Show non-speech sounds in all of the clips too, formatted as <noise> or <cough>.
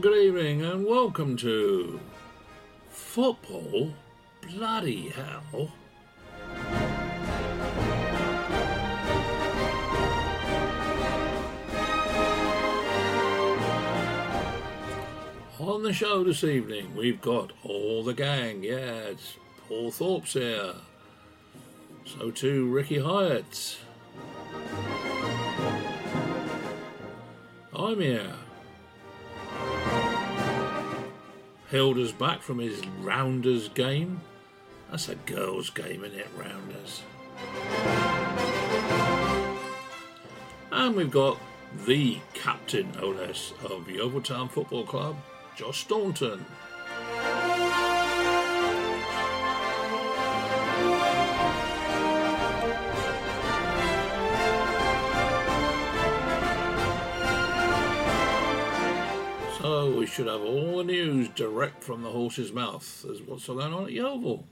Good evening and welcome to Football Bloody Hell. On the show this evening, we've got all the gang. Yeah, it's Paul Thorpe's here. So too Ricky Hyatt. I'm here. Hilda's back from his Rounders game. That's a girls' game, in it, Rounders? And we've got the captain, no less, of Yeovil Town Football Club, Josh Staunton. We should have all the news direct from the horse's mouth There's what's going on at Yeovil.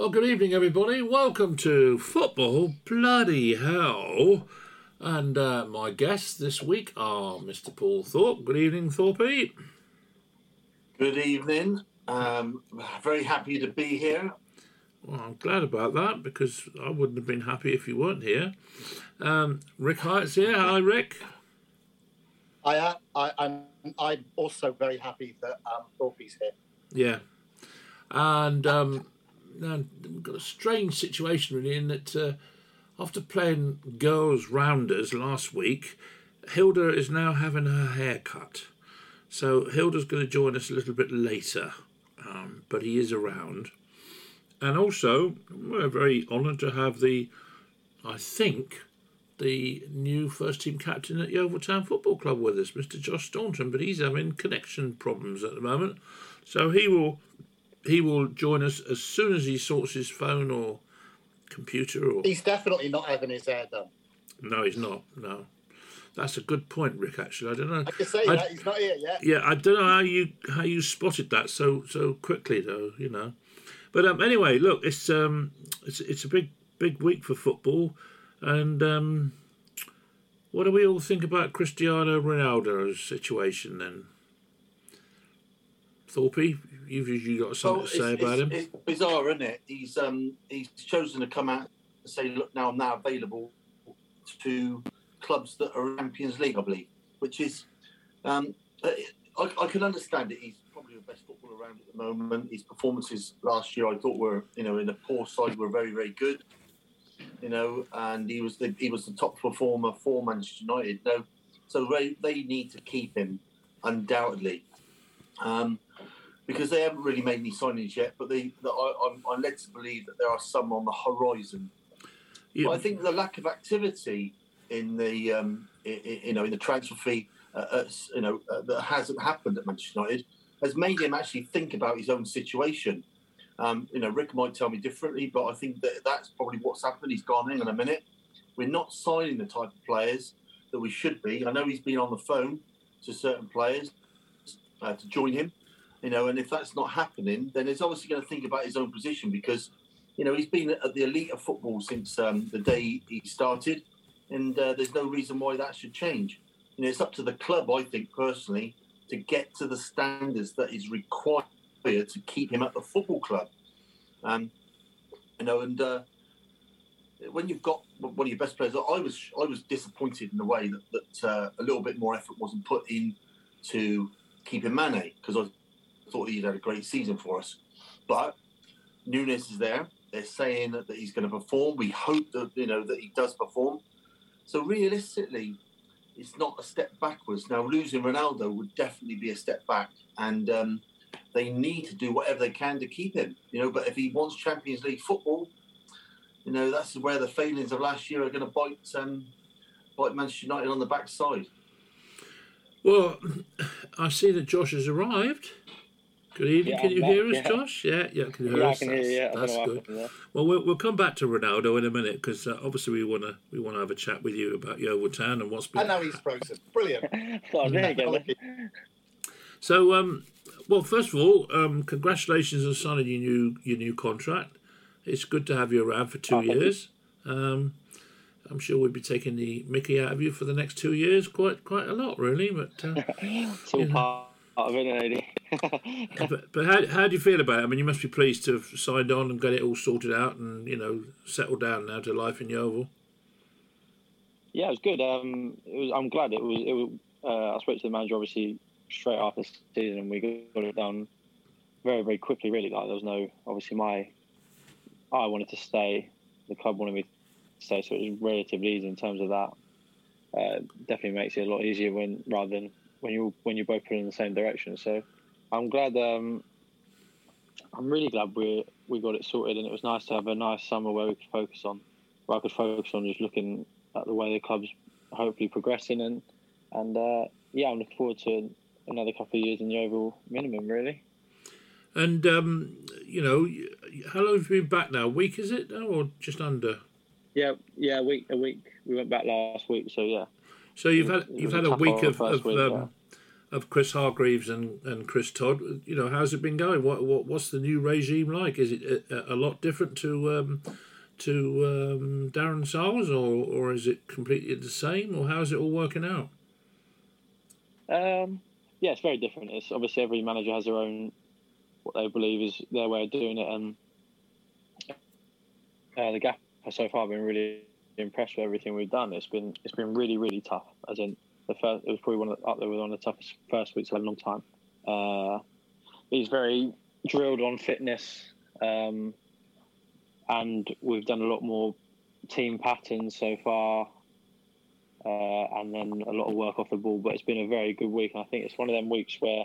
Well, good evening, everybody. Welcome to Football Bloody Hell. And uh, my guests this week are Mr. Paul Thorpe. Good evening, Thorpe. Good evening. Um, very happy to be here. Well, I'm glad about that because I wouldn't have been happy if you weren't here. Um, Rick Hyatt's here. Hi, Rick. I, uh, I, I'm, I'm also very happy that um, Thorpe's here. Yeah. And um, now we've got a strange situation really in that uh, after playing girls rounders last week, Hilda is now having her hair cut. So Hilda's going to join us a little bit later, um, but he is around. And also, we're very honoured to have the, I think, the new first team captain at Yeovil Town Football Club with us, Mr. Josh Staunton, but he's having connection problems at the moment. So he will he will join us as soon as he sorts his phone or computer or He's definitely not having his hair done. no he's not no. That's a good point rick actually. I don't know. I can say I- that he's not here yet. yeah i don't know how you how you spotted that so so quickly though you know. But um anyway look it's um it's it's a big big week for football. And um what do we all think about cristiano ronaldo's situation then thorpe you've usually got something Well, to say about him it's bizarre, isn't it? He's um, he's chosen to come out and say, "Look, now I'm now available to clubs that are in Champions League, I believe," which is, um, I, I can understand it. He's probably the best footballer around at the moment. His performances last year, I thought, were you know in a poor side, were very very good. You know, and he was the he was the top performer for Manchester United. No, so they they need to keep him undoubtedly. Um, because they haven't really made any signings yet, but they, the, I, I'm, I'm led to believe that there are some on the horizon. Yeah. But I think the lack of activity in the um, i i you know in the transfer fee, uh, uh, you know uh, that hasn't happened at Manchester United has made him actually think about his own situation. Um, you know, Rick might tell me differently, but I think that that's probably what's happened. He's gone in a minute. We're not signing the type of players that we should be. I know he's been on the phone to certain players uh, to join him you know, and if that's not happening, then he's obviously going to think about his own position because, you know, he's been at the elite of football since um, the day he started, and uh, there's no reason why that should change. You know, it's up to the club, I think personally, to get to the standards that is required to keep him at the football club. Um, you know, and uh, when you've got one of your best players, I was I was disappointed in the way that, that uh, a little bit more effort wasn't put in to keeping Mane because I thought he'd had a great season for us. But Nunez is there. They're saying that, that he's going to perform. We hope that you know that he does perform. So realistically, it's not a step backwards. Now losing Ronaldo would definitely be a step back, and um, they need to do whatever they can to keep him. You know, but if he wants Champions League football, you know that's where the failings of last year are going to bite um, bite Manchester United on the backside. Well, <clears throat> I see that Josh has arrived. Good evening. Yeah, can you back, hear us, yeah. Josh? Yeah, yeah, can you hear Yeah, I us? can hear That's, you. Yeah, that's good. Well, well, we'll come back to Ronaldo in a minute because uh, obviously we want to we want to have a chat with you about Yeovil Town and what's been. And now he's frozen. Brilliant. <laughs> Thought I was there. So, um, well, first of all, um, congratulations on signing your new your new contract. It's good to have you around for two Oh, years. Um, I'm sure we'd be taking the Mickey out of you for the next two years, quite quite a lot, really. But uh, <laughs> It's all Yeah. part of it, lady. <laughs> but, but how, how do you feel about it? I mean, you must be pleased to have signed on and got it all sorted out and you know settled down now to life in Yeovil. yeah, it was good. Um, it was. I'm glad it was. It was. Uh, I spoke to the manager obviously straight after the season, and we got it done very, very quickly. Really, like there was no. Obviously, my I wanted to stay. The club wanted me stay, so it was relatively easy in terms of that. Uh, definitely makes it a lot easier when rather than when you when you're both pulling in the same direction. So I'm glad. Um, I'm really glad we we got it sorted, and it was nice to have a nice summer where we could focus on, where I could focus on just looking at the way the club's hopefully progressing, and and uh, yeah, I'm looking forward to another couple of years in the overall minimum, really. And um, you know, how long have you been back now? A week is it, or just under? Yeah, yeah, a week, a week. We went back last week, so yeah. So you've had you've had a week of of, week, um, of Chris Hargreaves and, and Chris Todd. You know, how's it been going? What, what what's the new regime like? Is it a, a lot different to um, to um, Darren Sarll's, or or is it completely the same, or how's it all working out? Um, yeah, it's very different. It's obviously every manager has their own what they believe is their way of doing it, and uh, the gap so far I've been really impressed with everything we've done. It's been it's been really really tough. As in the first, it was probably one of, up there with one of the toughest first weeks in a long time. Uh, he's very drilled on fitness, um, and we've done a lot more team patterns so far uh, and then a lot of work off the ball. But it's been a very good week, and I think it's one of them weeks where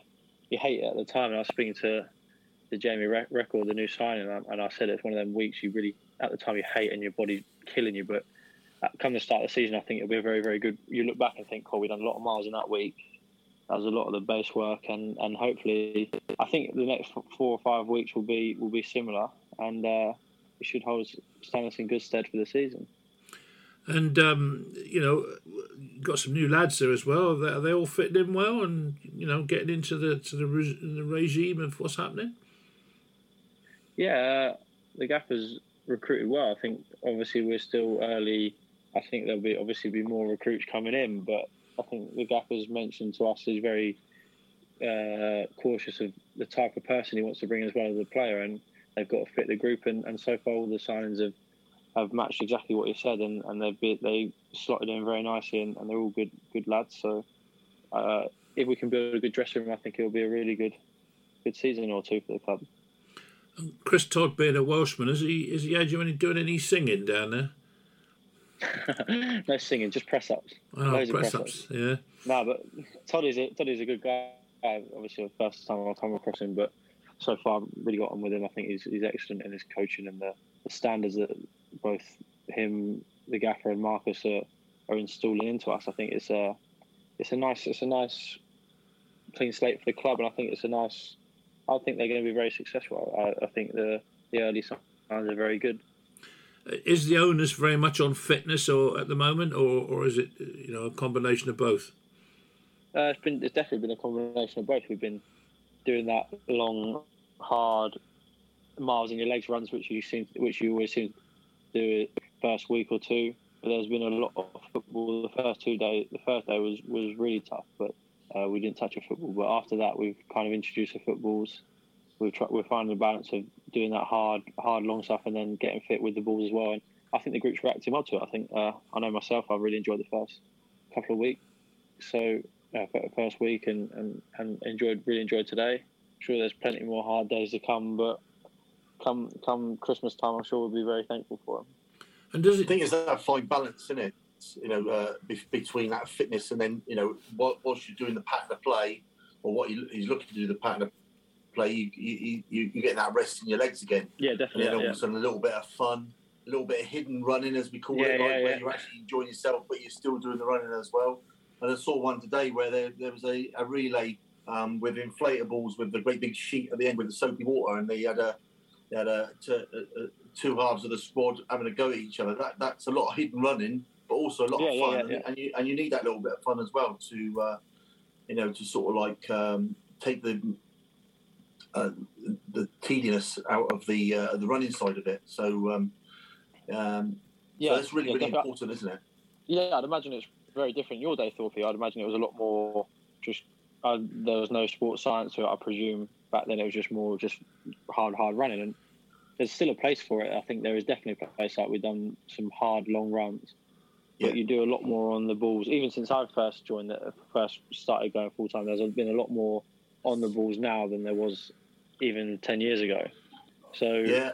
you hate it at the time. And I was speaking to the Jamie Re- Reckord, the new signing, and I, and I said it's one of them weeks you really at the time you hate and your body's killing you. But come the start of the season, I think it'll be a very very good. You look back and think, "Cool, we've done a lot of miles in that week." That was a lot of the base work, and, and hopefully, I think the next four or five weeks will be will be similar, and uh, it should hold stand us in good stead for the season. And um, you know, got some new lads there as well. Are they, are they all fitting in well, and you know, getting into the to the, re- the regime of what's happening? Yeah, uh, the Gaffers recruited well. I think obviously we're still early. I think there'll be obviously be more recruits coming in, but I think the Gaffers mentioned to us is very uh, cautious of the type of person he wants to bring as well as a player, and they've got to fit the group. And, and so far, all the signings have, have matched exactly what he said, and, and they've they slotted in very nicely, and, and they're all good good lads. So uh, if we can build a good dressing room, I think it'll be a really good good season or two for the club. Chris Todd being a Welshman, has he has he had you any doing any singing down there? <laughs> no singing, just press ups. Oh, Loads press press-ups. ups, yeah. No, but Toddy's a, Toddy's a good guy. Obviously, the first time I've come across him, but so far I've really got on with him. I think he's, he's excellent in his coaching and the, the standards that both him, the gaffer, and Marcus are, are installing into us. I think it's a it's a nice it's a nice clean slate for the club, and I think it's a nice. I think they're going to be very successful. I, I think the the early signs are very good. Is the onus very much on fitness, or at the moment, or or is it you know a combination of both? Uh, it's been it's definitely been a combination of both. We've been doing that long, hard miles in your legs runs, which you seem which you always seem to do it first week or two. But there's been a lot of football. The first two days, the first day was was really tough, but uh, we didn't touch a football. But after that, we've kind of introduced the footballs. We've tried, we're finding the balance of doing that hard, hard long stuff, and then getting fit with the balls as well. And I think the group's reacting well to it. I think uh, I know myself. I really enjoyed the first couple of weeks. So uh, first week and, and, and enjoyed really enjoyed today. sure there's plenty more hard days to come, but come come Christmas time, I'm sure we'll be very thankful for them. And does it? I it? think it's that fine balance, isn't it? You know, uh, be- between that fitness and then you know what whilst you're doing the pattern of play or what he, he's looking to do the pattern of play, you you, you, you get that rest in your legs again. Yeah, And definitely. then all Yeah, of a sudden, a little bit of fun, a little bit of hidden running, as we call Yeah, it, like yeah, where you're actually enjoying yourself, but you're still doing the running as well. And I saw one today where there, there was a, a relay um, with inflatables with the great big sheet at the end with the soapy water, and they had a they had a, t- a, a two halves of the squad having a go at each other. That that's a lot of hidden running, but also a lot Yeah, of fun, yeah, and, yeah. and you and you need that little bit of fun as well to uh, you know to sort of like um, take the uh, the tediousness out of the uh, the running side of it. So, um, um, yeah. so that's really really important, isn't it? Yeah, I'd imagine it's very different your day, Thorpe. I'd imagine it was a lot more just. Uh, there was no sports science to it, I presume. Back then, it was just more just hard, hard running, and there's still a place for it. I think there is definitely a place. Like we've done some hard, long runs, Yeah. but you do a lot more on the balls. Even since I first joined, the first started going full time, there's been a lot more on the balls now than there was even ten years ago. So Yeah,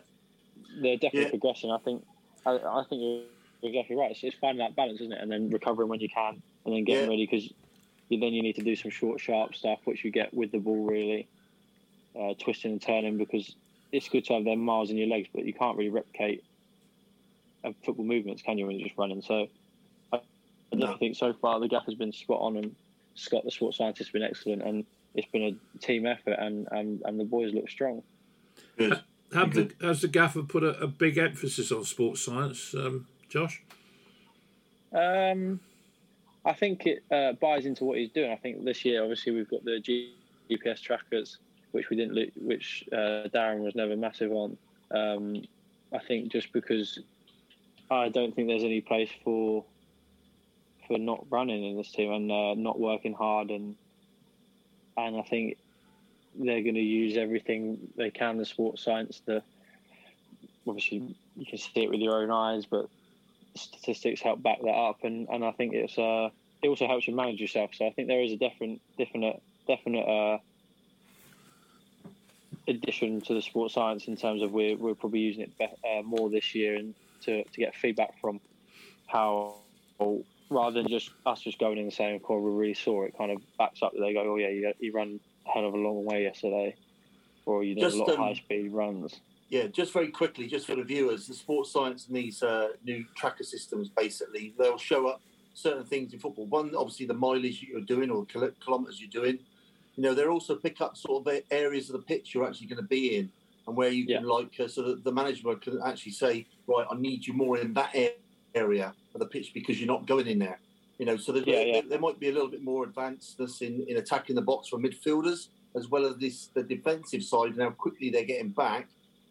they're definitely Yeah. progressing. I think. I, I think you're exactly right. It's, it's finding that balance, isn't it? And then recovering when you can, and then getting Yeah. ready because you, then you need to do some short, sharp stuff, which you get with the ball, really uh, twisting and turning. Because it's good to have them miles in your legs, but you can't really replicate uh, football movements, can you, when you're just running? So definitely No. think so far the gap has been spot on, and Scott, the sports scientist, has been excellent, and it's been a team effort, and and, and the boys look strong. good. Have the, has the gaffer put a, a big emphasis on sports science, um, Josh? Um, I think it uh, buys into what he's doing. I think this year, obviously, we've got the GPS trackers, which we didn't, lo- which uh, Darren was never massive on. Um, I think just because I don't think there's any place for for not running in this team and uh, not working hard, and and I think they're going to use everything they can, the sports science, the obviously you can see it with your own eyes, but statistics help back that up, and, and I think it's uh, it also helps you manage yourself. So I think there is a different, definite, definite uh, addition to the sports science in terms of we're we're probably using it be- uh, more this year and to to get feedback from how rather than just us just going in and saying, "Cool, we really saw it." Kind of backs up that they go, "Oh yeah, you, you ran a hell of a long way yesterday," or you did Just, a lot of um, high speed runs. Yeah, just very quickly, just for the viewers, the sports science and these uh, new tracker systems basically they'll show up certain things in football. One, obviously, the mileage you're doing or kil- kilometres you're doing. You know, they're also pick up sort of areas of the pitch you're actually going to be in and where you can like uh, so that the management can actually say, right, I need you more in that area of the pitch because you're not going in there. You know, so there, Yeah, yeah. there, might be a little bit more advancedness in, in attacking the box for midfielders as well as this the defensive side and how quickly they're getting back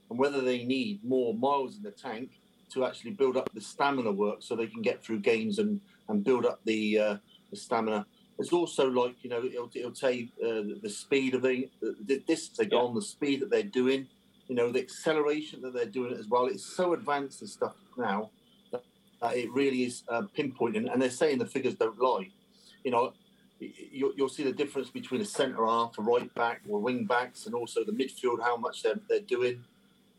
and whether they need more miles in the tank to actually build up the stamina work so they can get through games and, and build up the uh, the stamina. It's also like you know it'll, it'll tell you uh, the, speed of the, the, the distance they go Yeah. on, the speed that they're doing, you know the acceleration that they're doing as well. It's so advanced and stuff now it really is uh, pinpointing, and they're saying the figures don't lie. You know, you'll, you'll see the difference between a centre half, a right back, or wing backs, and also the midfield, how much they're, they're doing,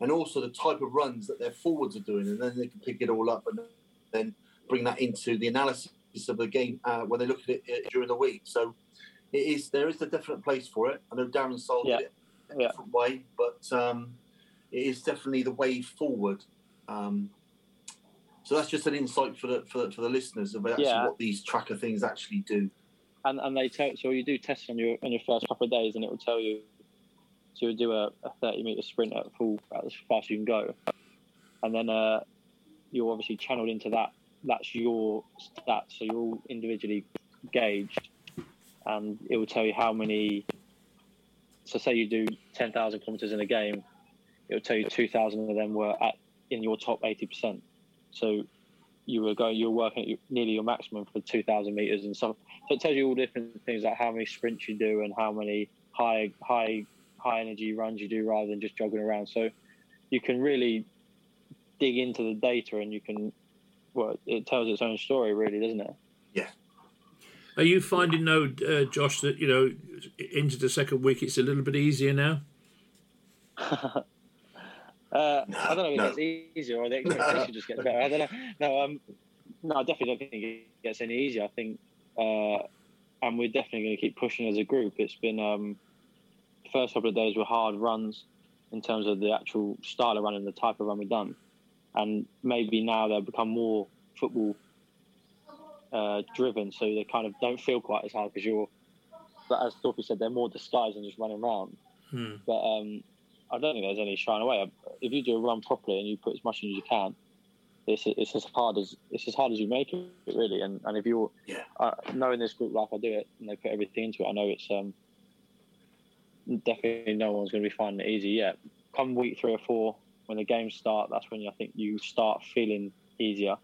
and also the type of runs that their forwards are doing, and then they can pick it all up and then bring that into the analysis of the game uh, when they look at it uh, during the week. So it is there is a definite place for it. I know Darren sold Yeah. it a Yeah. different way, but um, it is definitely the way forward. Um, so that's just an insight for the for the, for the listeners about actually Yeah. what these tracker things actually do. and and they tell so you do tests on your on your first couple of days, and it will tell you to do a, a thirty meter sprint at full at as fast as you can go, and then uh, you're obviously channeled into that. That's your stats, so you're all individually gauged, and it will tell you how many. So say you do ten thousand kilometers in a game, it will tell you two thousand of them were at in your top eighty percent. So you were going, you were working at your, nearly your maximum for two thousand meters and stuff. So it tells you all different things like how many sprints you do and how many high high high energy runs you do rather than just jogging around. So you can really dig into the data and you can well it tells its own story really, doesn't it? Yeah. Are you finding though, uh, Josh, that you know into the second week it's a little bit easier now? <laughs> uh, I don't know if no. it gets easier or the <laughs> expectation just gets better. I don't know. No, um, no, I definitely don't think it gets any easier. I think, uh, and we're definitely going to keep pushing as a group. It's been um, first couple of days were hard runs in terms of the actual style of running, the type of run we've done, and maybe now they've become more football uh, driven, so they kind of don't feel quite as hard because you're, but as Thorpe said, they're more disguised than just running around. Hmm. But um, I don't think there's any shying away. If you do a run properly and you put as much in as you can, it's it's as hard as it's as hard as you make it really. And and if you're Yeah. uh, knowing this group like I do it and they put everything into it, I know it's um definitely no one's going to be finding it easy yet. Come week three or four, when the games start, that's when I think you start feeling easier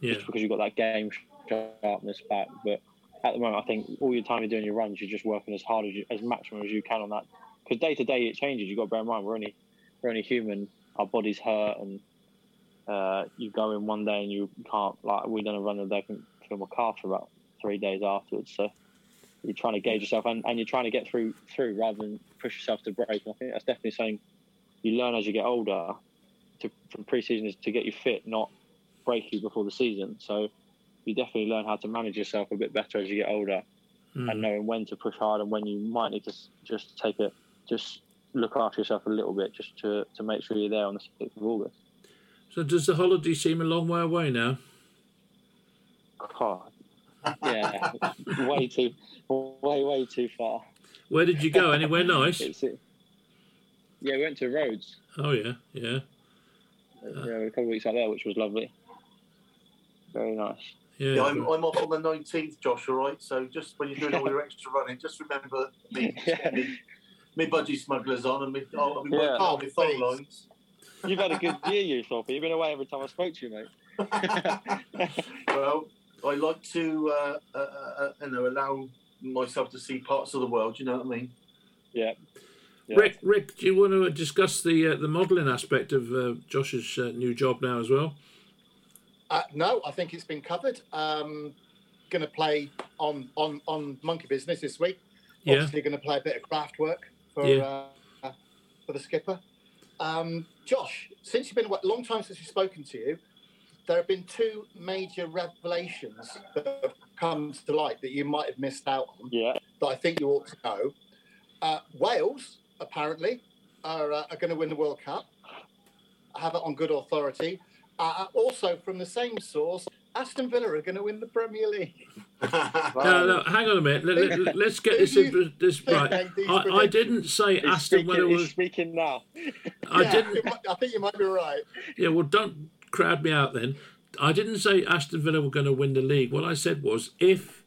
Yeah. just because you've got that game sharpness back. But at the moment, I think all your time you're doing your runs, you're just working as hard as you, as maximum as you can on that. Because day to day it changes. You've got to bear in mind we're only we're only human. Our bodies hurt, and uh, you go in one day and you can't like we done a run and they can feel my calf for about three days afterwards. So you're trying to gauge yourself and, and you're trying to get through through rather than push yourself to break. And I think that's definitely something you learn as you get older. To, from pre-season is to get you fit, not break you before the season. So you definitely learn how to manage yourself a bit better as you get older Hmm. and knowing when to push hard and when you might need to just take it, just look after yourself a little bit, just to, to make sure you're there on the sixth of August. So does the holiday seem a long way away now? God, yeah, <laughs> way too, way way too far. Where did you go? Anywhere <laughs> nice? It's it. Yeah, we went to Rhodes. Oh yeah, yeah, uh, yeah, a couple of weeks out there, which was lovely. Very nice. yeah. Yeah, I'm, I'm off on the 19th, Josh, all right? So just when you're doing all your extra running, just remember me, <laughs> Yeah. Me, me budgie smugglers on and me, oh, I'll be Yeah. working on my phone Please. lines. You've had a good year, you Thorpe. You've been away every time I spoke to you, mate. <laughs> <laughs> well, I like to, uh, uh, uh, you know, allow myself to see parts of the world. You know what I mean? yeah. yeah. Rick, Rick, do you want to discuss the uh, the modelling aspect of uh, Josh's uh, new job now as well? Uh, no, I think it's been covered. Um, going to play on, on, on Monkey Business this week. Yeah, Obviously, going to play a bit of craft work for Yeah. uh, for the skipper. Um, Josh, since you've been a long time since we've spoken to you, there have been two major revelations that have come to light that you might have missed out on. Yeah. that I think you ought to know. Uh, Wales apparently are, uh, are going to win the World Cup. I have it on good authority. Uh, also, from the same source, Aston Villa are going to win the Premier League. <laughs> no, no, hang on a minute. Let, us get this in, this right. I, I didn't say He's Aston speaking, Villa he's was. speaking now. I Yeah, didn't. might- I think you might be right. Yeah, well, don't crowd me out then. I didn't say Aston Villa were going to win the league. What I said was if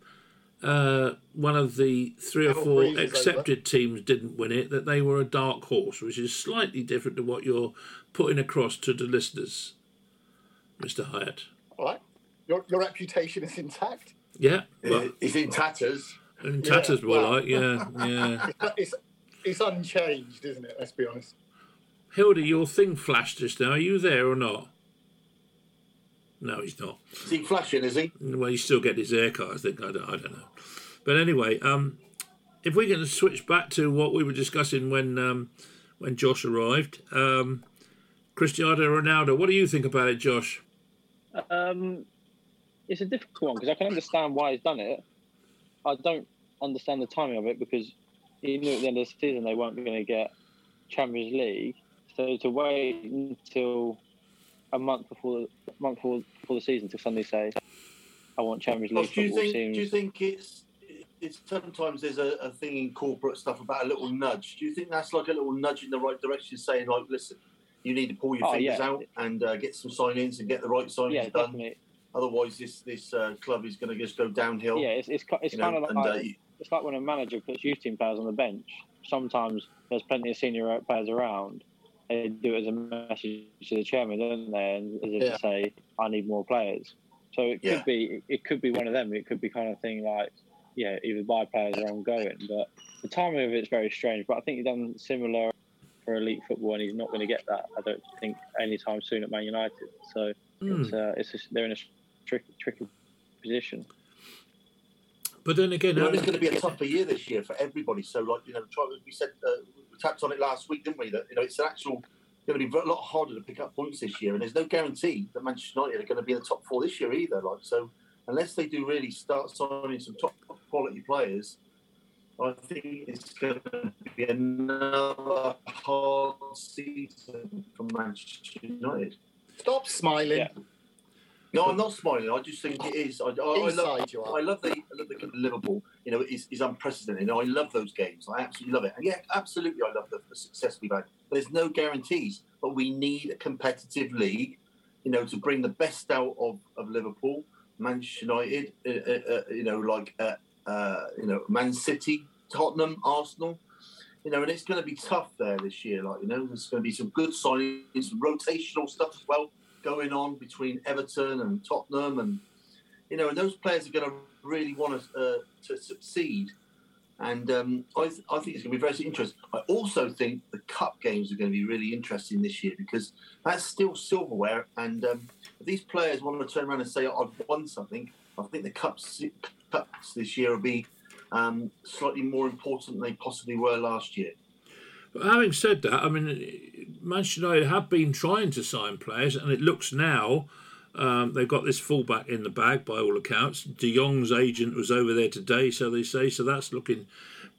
uh, one of the three or four three is accepted teams didn't win it, that they were a dark horse, which is slightly different to what you're putting across to the listeners, Mr. Hyatt. All right. Your, your reputation is intact. Yeah, well, He's in tatters. in tatters, Yeah, more well. like, yeah, yeah. <laughs> It's, it's unchanged, isn't it? Let's be honest. Hilda, your thing flashed just now. Are you there or not? No, he's not. Is he flashing, is he? Well, he's still getting his haircut, I think. I don't, I don't know. But anyway, um, if we can switch back to what we were discussing when um, when Josh arrived, um, Cristiano Ronaldo. What do you think about it, Josh? Um, it's a difficult one because I can understand why he's done it. I don't understand the timing of it because he knew at the end of the season they weren't going to get Champions League. So to wait until a month before the month before, before the season to suddenly say, "I want Champions League do you think? seems Do you think it's? It's sometimes there's a, a thing in corporate stuff about a little nudge. Do you think that's like a little nudge in the right direction, saying like, listen, you need to pull your Oh, fingers yeah. out and uh, get some sign-ins and get the right signings yeah, done. definitely. Otherwise, this this uh, club is going to just go downhill. Yeah, it's it's, it's you know, kind of like and, uh, it's like when a manager puts youth team players on the bench. Sometimes there's plenty of senior players around. They do it as a message to the chairman, don't they? And as if Yeah. to say, "I need more players." So it could Yeah. be it could be one of them. It could be kind of thing like, yeah, either buy players or ongoing. But the timing of it's very strange. But I think he's done similar for elite football, and he's not going to get that. I don't think anytime soon at Man United. So Hmm. it's uh, it's just, they're in a tricky tricky position. But then again, You know, how- it's going to be a tougher year this year for everybody. So, like you know, we said uh, we tapped on it last week, didn't we? That you know, it's an actual going to be a lot harder to pick up points this year, and there's no guarantee that Manchester United are going to be in the top four this year either. Like so, unless they do really start signing some top quality players, I think it's going to be another hard season for Manchester United. Stop smiling. Yeah. No, I'm not smiling. I just think it is. I, I, I love. I love the, I love the Liverpool. You know, it's, it's unprecedented. I love those games. I absolutely love it. And yeah, absolutely, I love the, the success we've had. But there's no guarantees. But we need a competitive league. You know, to bring the best out of, of Liverpool, Manchester United. Uh, uh, uh, you know, like uh, uh, you know, Man City, Tottenham, Arsenal. You know, and it's going to be tough there this year. Like you know, there's going to be some good signings, some rotational stuff as well going on between Everton and Tottenham, and you know, and those players are going to really want to, uh, to succeed. And um, I, th- I think it's going to be very interesting. I also think the cup games are going to be really interesting this year because that's still silverware. And um, if these players want to turn around and say, "I've won something," I think the cups cups this year will be um, slightly more important than they possibly were last year. But having said that, I mean, Manchester United have been trying to sign players, and it looks now um, they've got this fullback in the bag by all accounts. De Jong's agent was over there today, so they say, so that's looking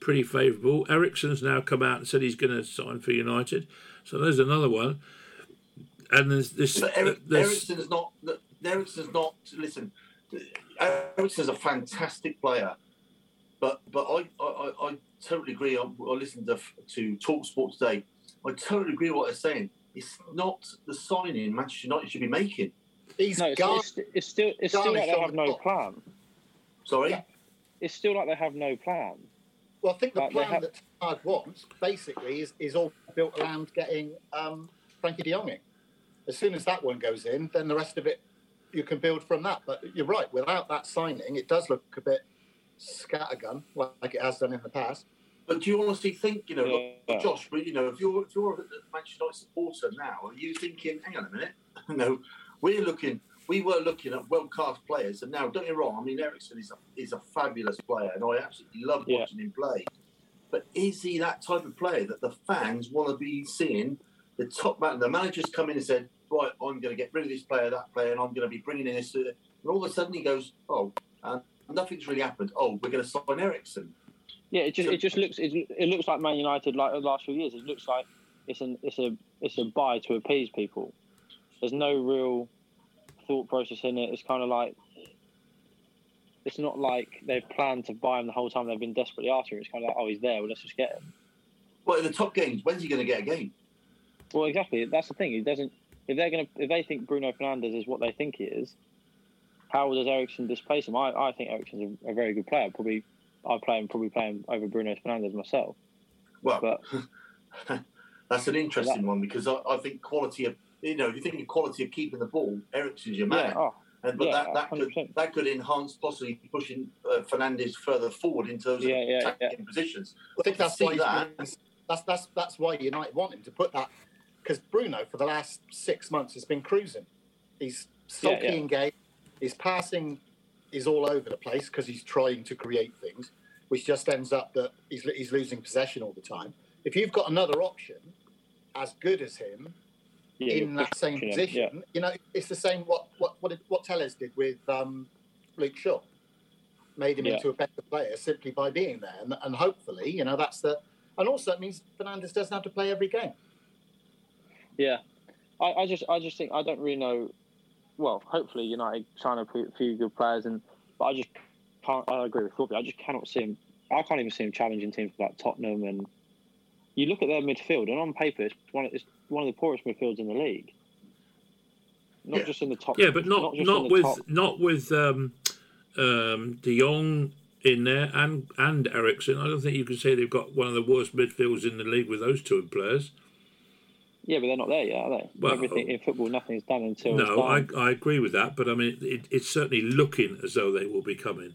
pretty favourable. Eriksen's now come out and said he's going to sign for United, so there's another one. And there's this. But Eric, there's- Eriksen's not. Eriksen's not. Listen, Eriksen's a fantastic player, but but I I, I, I totally agree. I, I listened to to Talk Sport today. I totally agree with what they're saying. It's not the signing Manchester United should be making. He's No, it's, gone. it's, it's still it's still Garnish like they have no top. plan. Sorry. Yeah. It's still like they have no plan. Well, I think the Like, they plan have- that Tard wants basically is, is all built around getting um, Frenkie de Jong in. As soon as that one goes in, then the rest of it you can build from that. But you're right, without that signing, it does look a bit scattergun like it has done in the past. But do you honestly think, you know, like, Yeah. Josh? But you know, if you're if you're a Manchester United supporter now, are you thinking, hang on a minute? <laughs> no, we're looking. We were looking at world class players, and now don't get me wrong. I mean, Eriksen is a, is a fabulous player, and I absolutely love Yeah. watching him play. But is he that type of player that the fans want to be seeing? The top man, the manager's come in and said, "Right, I'm going to get rid of this player, that player, and I'm going to be bringing in this." uh," And all of a sudden, he goes, "Oh, uh, nothing's really happened. Oh, we're going to sign Eriksen." Yeah, it just it just looks it, it looks like Man United like the last few years. It looks like it's an it's a it's a buy to appease people. There's no real thought process in it. It's kind of like it's not like they've planned to buy him the whole time. They've been desperately after him. It's kind of like oh he's there, well let's just get him. Well, in the top games, when's he going to get a game? Well, exactly. That's the thing. He doesn't. If they're gonna if they think Bruno Fernandes is what they think he is, how does Eriksen displace him? I, I think Eriksen's a, a very good player. Probably I'd play him probably play him over Bruno Fernandes myself. Well, But <laughs> that's an interesting one because I, I think quality of you know if you think of quality of keeping the ball, Eriksen's your man, yeah, oh, and but yeah, that that could 100%. that could enhance possibly pushing uh, Fernandes further forward into those Yeah, yeah, attacking positions. I think that's why that. been- that's that's that's why United want him to put that because Bruno for the last six months has been cruising. He's sulky Yeah, yeah. in game. His passing is all over the place because he's trying to create things, which just ends up that he's he's losing possession all the time. If you've got another option as good as him yeah, in that same him, position, you know, it's the same what what what, did, what Telles did with um, Luke Shaw. Made him Yeah. into a better player simply by being there, and, and hopefully, you know, that's the. And also, it means Fernandes doesn't have to play every game. Yeah, I, I just I just think I don't really know. Well, hopefully United trying to put a few good players in, but I just can't. I agree with Corby. I just cannot see him. I can't even see him challenging teams like Tottenham. And you look at their midfield, and on paper, it's one of, it's one of the poorest midfields in the league. Not Yeah. just in the top. Yeah, but not just not, with top. not with um, um, De Jong in there and and Eriksen. I don't think you can say they've got one of the worst midfields in the league with those two players. Yeah, but they're not there yet, are they? Well- Everything in football, nothing's done until it's No, I. I agree with that, but I mean it, it's certainly looking as though they will be coming.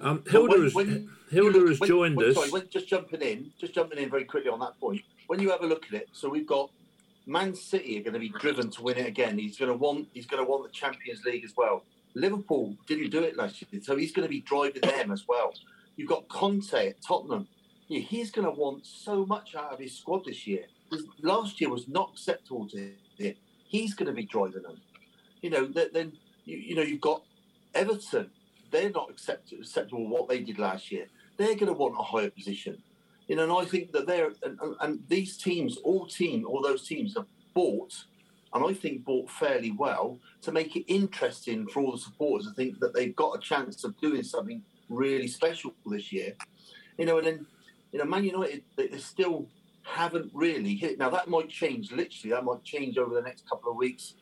Um, Hilda when- has when Hilda look- has when- joined when- us. Sorry, when, just jumping in, just jumping in very quickly on that point. When you have a look at it, so we've got Man City are going to be driven to win it again. He's going to want he's going to want the Champions League as well. Liverpool didn't do it last year, so he's going to be driving them as well. You've got Conte at Tottenham. Yeah, he's going to want so much out of his squad this year. Last year was not acceptable to him. He's going to be driving them. You know, then you, you know you've got Everton. They're not accept- acceptable what they did last year. they're going to want a higher position. You know, and I think that they're and, and these teams, all team, all those teams have bought, and I think bought fairly well to make it interesting for all the supporters. I think that they've got a chance of doing something really special this year. You know, and then you know, Man United they're still haven't really hit. Now that might change. Literally, that might change over the next couple of weeks.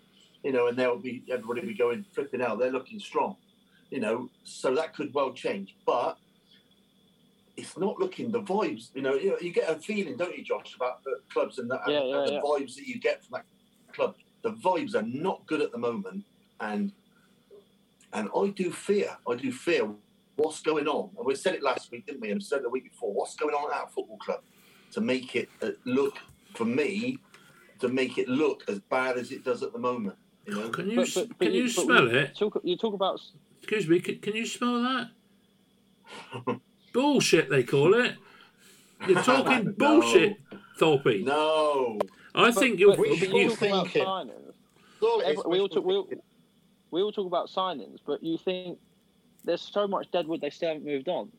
You know, and they'll be everybody will be going flipping out. They're looking strong. You know, so that could well change, but it's not looking the vibes. You know, you, you get a feeling, don't you, Josh, about the clubs and, the, Yeah, and, yeah, and the yeah. vibes that you get from that club. The vibes are not good at the moment, and and I do fear. I do fear what's going on. And we said it last week, didn't we? And we said it the week before. What's going on at our football club to make it uh, look for me to make it look as bad as it does at the moment? You know, Can you But- s but- but can you but smell it? Talk, you talk about Excuse me. Can, can you smell that? <laughs> bullshit, they call it. You're <laughs> talking No. bullshit, Thorpe. no. I think you're. but we we you, all talk about thinking. signings. All it is, Every- we all talk, we, all, we all talk about signings, but you think there's so much deadwood they still haven't moved on.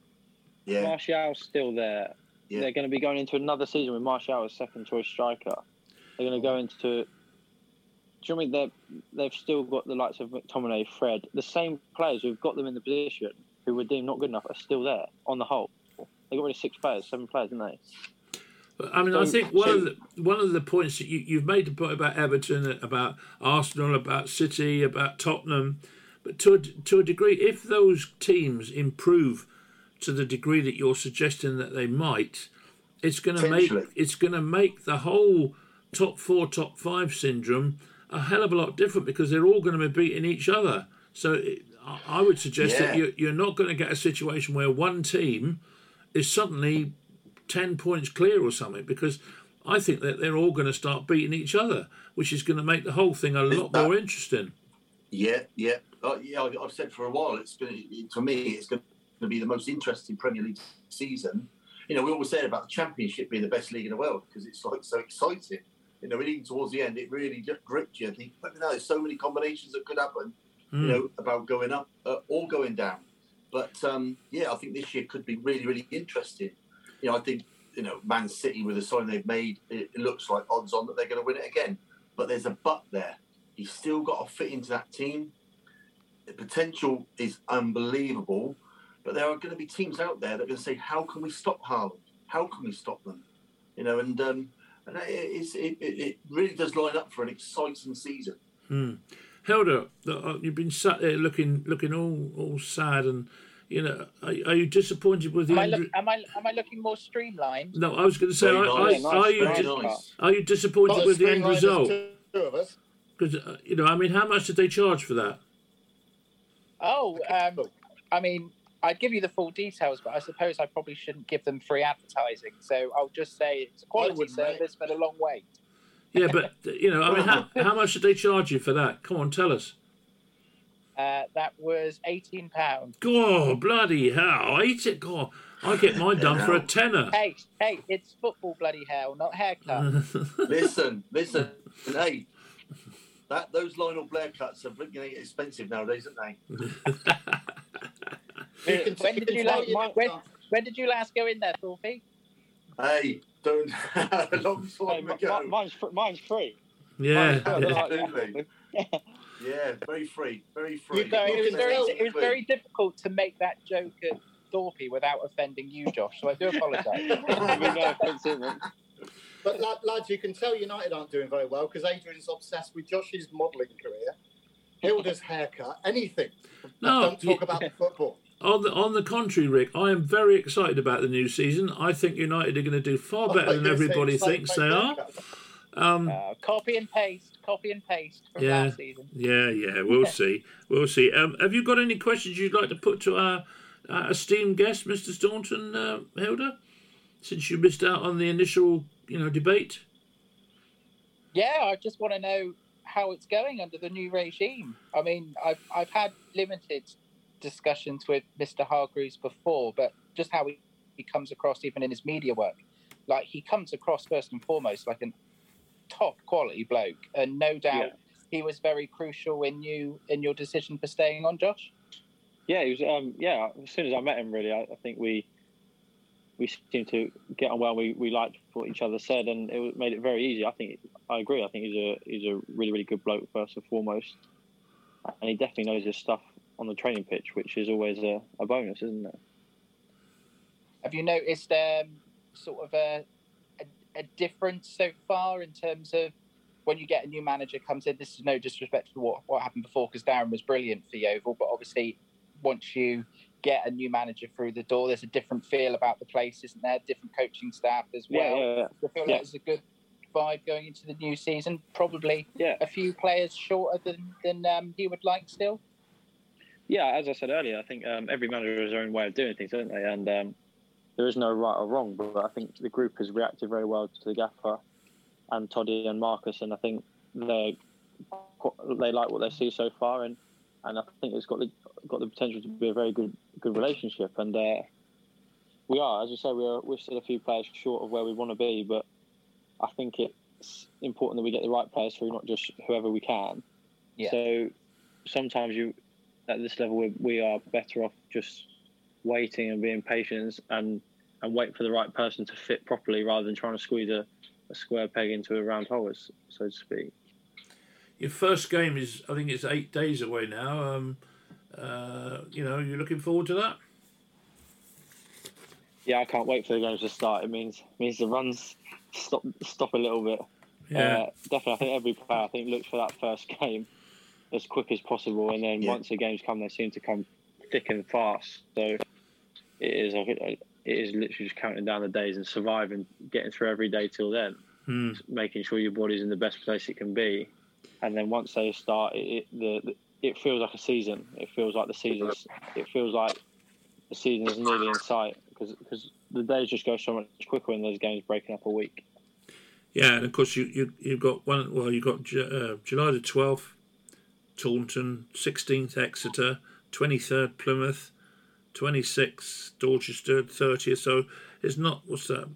Yeah, Martial's still there. Yeah. They're going to be going into another season with Martial as second choice striker. They're going to go into. Do you know I mean they're, they've still got the likes of McTominay, Fred, the same players who've got them in the position who were deemed not good enough are still there on the whole. They got rid of six players, seven players, didn't they? I mean, I think one so- of the one of the points that you, you've made the point about Everton, about Arsenal, about City, about Tottenham, but to a, to a degree, if those teams improve to the degree that you're suggesting that they might, it's going to make it's going to make the whole top four, top five syndrome a hell of a lot different because they're all going to be beating each other. So it, I would suggest that Yeah. you, you're not going to get a situation where one team is suddenly 10 points clear or something because I think that they're all going to start beating each other, which is going to make the whole thing a lot that- more interesting. Yeah, yeah, uh, yeah. I've said for a while. It's going to, for me, it's going to be the most interesting Premier League season. You know, we always said about the Championship being the best league in the world because it's like so exciting. You know, and even towards the end, it really just gripped you. I think, but no, there's so many combinations that could happen. Hmm. You know, about going up uh, or going down. But um, yeah, I think this year could be really, really interesting. You know, I think you know Man City with the sign they've made, it, it looks like odds on that they're going to win it again. But there's a but there. He's still got to fit into that team. The potential is unbelievable, but there are going to be teams out there that are going to say, "How can we stop Haaland? How can we stop them?" You know, and um, and it, it, it it really does line up for an exciting season. Helder, uh, you've been sat there looking looking all, all sad and, you know, are, are you disappointed with the Am I, look, am I am I looking more streamlined? No, I was going to say, are, nice, are, nice, are, you di- nice. are you disappointed Not with the end result? Two of us. Because, uh, you know, I mean, how much did they charge for that? Oh, um, I mean, I'd give you the full details, but I suppose I probably shouldn't give them free advertising. So I'll just say it's a quality wouldn't, service, but a long wait. Yeah, but, you know, I mean, how, <laughs> how much did they charge you for that? Come on, tell us. Uh, that was eighteen pounds. God, bloody hell. Eat it. God, I get <laughs> mine done for a tenner. Hey, hey, it's football, bloody hell, not haircut. <laughs> listen, listen, hey, that those Lionel Blair cuts are getting expensive nowadays, aren't they? You can- when did can you last? you- When, when did you last go in there, Thorpe? Hey, don't <laughs> a long Hey, time mi- ago. mi- mine's, fr- mine's free. Yeah. Mine's free. I don't Absolutely. Yeah, very free, very free. You So it was very, it was very difficult to make that joke at Thorpe without offending you, Josh. So I do apologise. <laughs> With no offence in it. But lad, lads, you can tell United aren't doing very well because Adrian's obsessed with Josh's modelling career, Hilda's haircut, anything. No, don't talk you- about the <laughs> football. On the on the contrary, Rick, I am very excited about the new season. I think United are going to do far better than everybody thinks they are. Um, Uh, copy and paste, copy and paste from Yeah. last season. yeah, yeah, we'll <laughs> see, we'll see. Um, have you got any questions you'd like to put to our, our esteemed guest, Mr. Staunton, uh, Hilda? Since you missed out on the initial, you know, debate. Yeah, I just want to know how it's going under the new regime. I mean, I've I've had limited discussions with Mr. Hargreaves before, but just how he, he comes across even in his media work. Like he comes across first and foremost like a top quality bloke, and no doubt Yeah. he was very crucial in you in your decision for staying on, Josh. Yeah, he was. Um, yeah, as soon as I met him, really, I, I think we we seemed to get on well. We we liked what each other said, and it made it very easy. I think I agree. I think he's a he's a really really good bloke first and foremost, and he definitely knows his stuff on the training pitch, which is always a, a bonus, isn't it? Have you noticed um, sort of a, a, a difference so far in terms of when you get a new manager comes in? This is no disrespect to what what happened before, because Darren was brilliant for Yeovil, but obviously once you get a new manager through the door, there's a different feel about the place, isn't there? Different coaching staff as well. Yeah, yeah, yeah. I feel like there's a good vibe going into the new season. Probably Yeah. a few players shorter than than um, he would like still. Yeah, as I said earlier, I think um, every manager has their own way of doing things, don't they? And um, there is no right or wrong, but I think the group has reacted very well to the gaffer and Toddy and Marcus, and I think they they like what they see so far, and, and I think it's got the got the potential to be a very good good relationship. And uh, we are, as you say, we're we're still a few players short of where we want to be, but I think it's important that we get the right players through, not just whoever we can. Yeah. So sometimes you at this level we, we are better off just waiting and being patient and and wait for the right person to fit properly rather than trying to squeeze a, a square peg into a round hole, so to speak. Your first game is, I think it's eight days away now. Um, uh, you know, you're looking forward to that. Yeah, I can't wait for the games to start. It means means the runs stop stop a little bit. Yeah, Uh, definitely, I think every player I think looks for that first <laughs> game as quick as possible, and then Yeah. once the games come, they seem to come thick and fast. So it is it is literally just counting down the days and surviving, getting through every day till then, Hmm. making sure your body's in the best place it can be, and then once they start, it, the, the it feels like a season. It feels like the season's. It feels like the season is nearly in sight because because the days just go so much quicker when there's games breaking up a week. yeah, and of course you you you've got one. Well, you've got Ju- uh, July the twelfth, Taunton, sixteenth Exeter, twenty third Plymouth, twenty sixth Dorchester, thirtieth. So it's not what's that.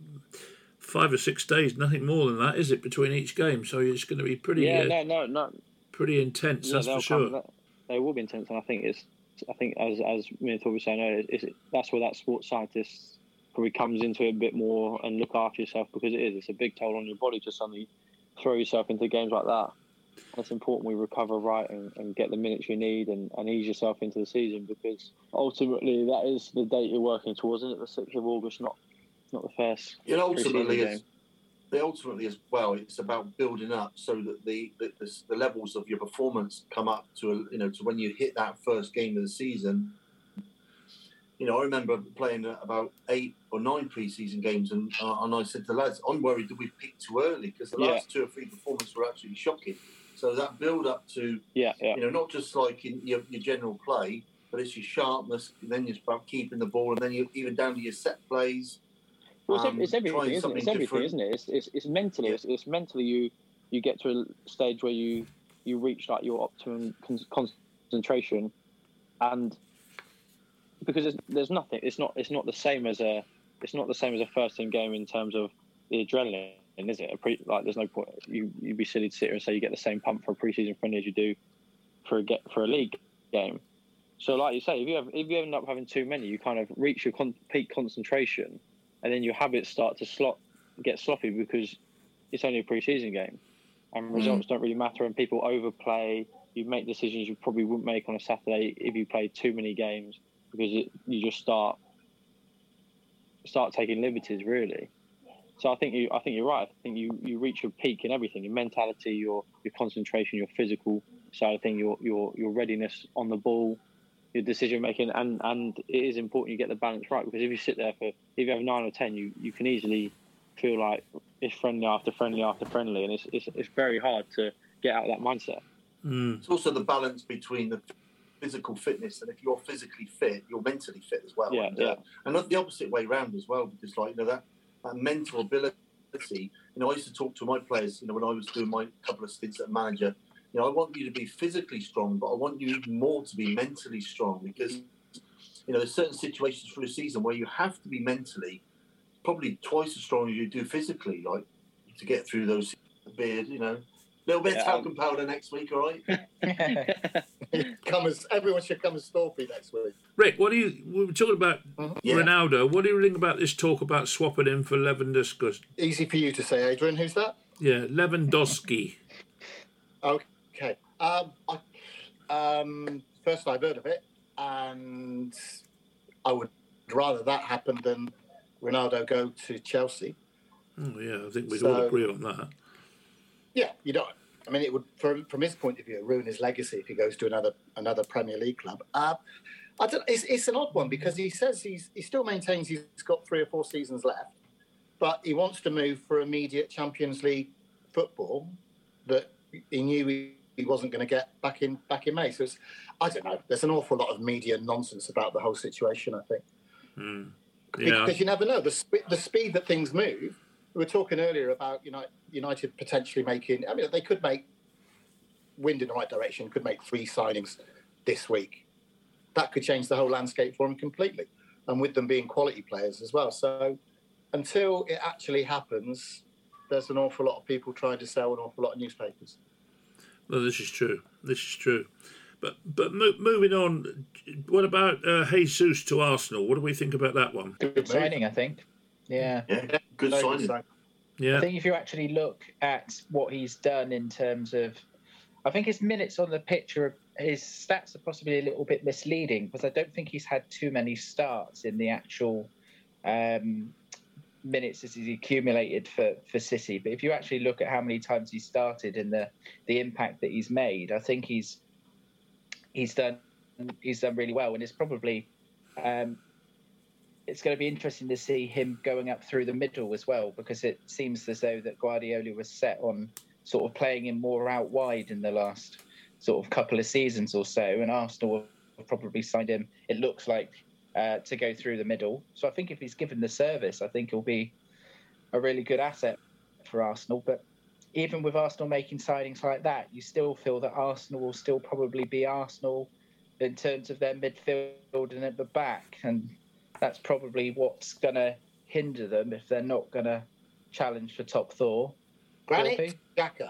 Five or six days, nothing more than that, is it? Between each game, so it's going to be pretty, yeah, uh, no, no, no. pretty intense. Yeah, that's for sure. come- they will be intense, and I think it's. I think as as me and Thor were saying earlier, is it, that's where that sports scientist probably comes into it a bit more and look after yourself because it is. It's a big toll on your body to suddenly throw yourself into games like that. It's important we recover right and, and get the minutes you need and, and ease yourself into the season because ultimately that is the date you're working towards, isn't it? The sixth of August, not not the first. You know, ultimately, they ultimately as well. It's about building up so that the the, the the levels of your performance come up to a, you know to when you hit that first game of the season. You know, I remember playing about eight or nine pre-season games, and uh, and I said to the lads, "I'm worried that we picked too early because the Yeah. last two or three performances were absolutely shocking." So that build up to Yeah, yeah. you know, not just like in your, your general play, but it's your sharpness, and then about keeping the ball, and then you even down to your set plays. Well, it's, um, it's everything, isn't it? It's everything, different. isn't it? It's, it's, it's mentally. It's, it's mentally you you get to a stage where you you reach like your optimum con- concentration, and because there's, there's nothing. It's not it's not the same as a it's not the same as a first team game in terms of the adrenaline, is it? A pre, like there's no point. You you'd be silly to sit here and say you get the same pump for a preseason friendly as you do for a get for a league game. So, like you say, if you have if you end up having too many, you kind of reach your con- peak concentration, and then your habits start to slot get sloppy because it's only a pre-season game, and mm. results don't really matter, and people overplay. You make decisions you probably wouldn't make on a Saturday if you played too many games because it, you just start start taking liberties really. So I think you I think you're right. I think you, you reach your peak in everything: your mentality, your your concentration, your physical side of thing, your your your readiness on the ball, your decision making, and and it is important you get the balance right because if you sit there for if you have nine or ten, you you can easily feel like it's friendly after friendly after friendly, and it's it's, it's very hard to get out of that mindset. Mm. It's also the balance between the physical fitness, and if you're physically fit, you're mentally fit as well. Yeah, and, yeah. Uh, and not the opposite way around as well, because like you know that that mental ability. You know, I used to talk to my players. You know, when I was doing my couple of stints at manager. You know, I want you to be physically strong, but I want you more to be mentally strong because you know there's certain situations through a season where you have to be mentally probably twice as strong as you do physically, like to get through those beard, you know, little bit of Yeah, talcum powder next week, all right? <laughs> come as everyone should come as Storpy next week. Rick, what do you? We were talking about Yeah. Ronaldo. What do you think about this talk about swapping him for Lewandowski? Easy for you to say, Adrian. Who's that? Yeah, Lewandowski. <laughs> Okay. Um, I, um, first I've heard of it, and I would rather that happen than Ronaldo go to Chelsea. Oh yeah, I think we'd So- all agree on that. Yeah, you don't. I mean, it would, from from his point of view, ruin his legacy if he goes to another another Premier League club. Uh, I don't. It's, it's an odd one because he says he's he still maintains he's got three or four seasons left, but he wants to move for immediate Champions League football that he knew he, he wasn't going to get back in back in May. So it's, I don't know. There's an awful lot of media nonsense about the whole situation. I think Hmm. Yeah, because you never know the sp- the speed that things move. We were talking earlier about United, United potentially making. I mean, they could make wind in the right direction. Could make three signings this week. That could change the whole landscape for them completely, and with them being quality players as well. So, until it actually happens, there's an awful lot of people trying to sell an awful lot of newspapers. well, this is true. This is true. But but mo- moving on, what about uh, Jesus to Arsenal? What do we think about that one? Good signing, I think. Yeah. Yeah, good No, signing. so- I think if you actually look at what he's done in terms of, I think his minutes on the pitch are his stats are possibly a little bit misleading because I don't think he's had too many starts in the actual um, minutes as he's accumulated for, for City. But if you actually look at how many times he started and the the impact that he's made, I think he's he's done he's done really well, and it's probably. Um, it's going to be interesting to see him going up through the middle as well because it seems as though that Guardiola was set on sort of playing him more out wide in the last sort of couple of seasons or so, and Arsenal have probably signed him. It looks like uh, to go through the middle. So I think if he's given the service, I think he'll be a really good asset for Arsenal. But even with Arsenal making signings like that, you still feel that Arsenal will still probably be Arsenal in terms of their midfield and at the back, and that's probably what's going to hinder them if they're not going to challenge for top Thor. Granite Filthy. Xhaka.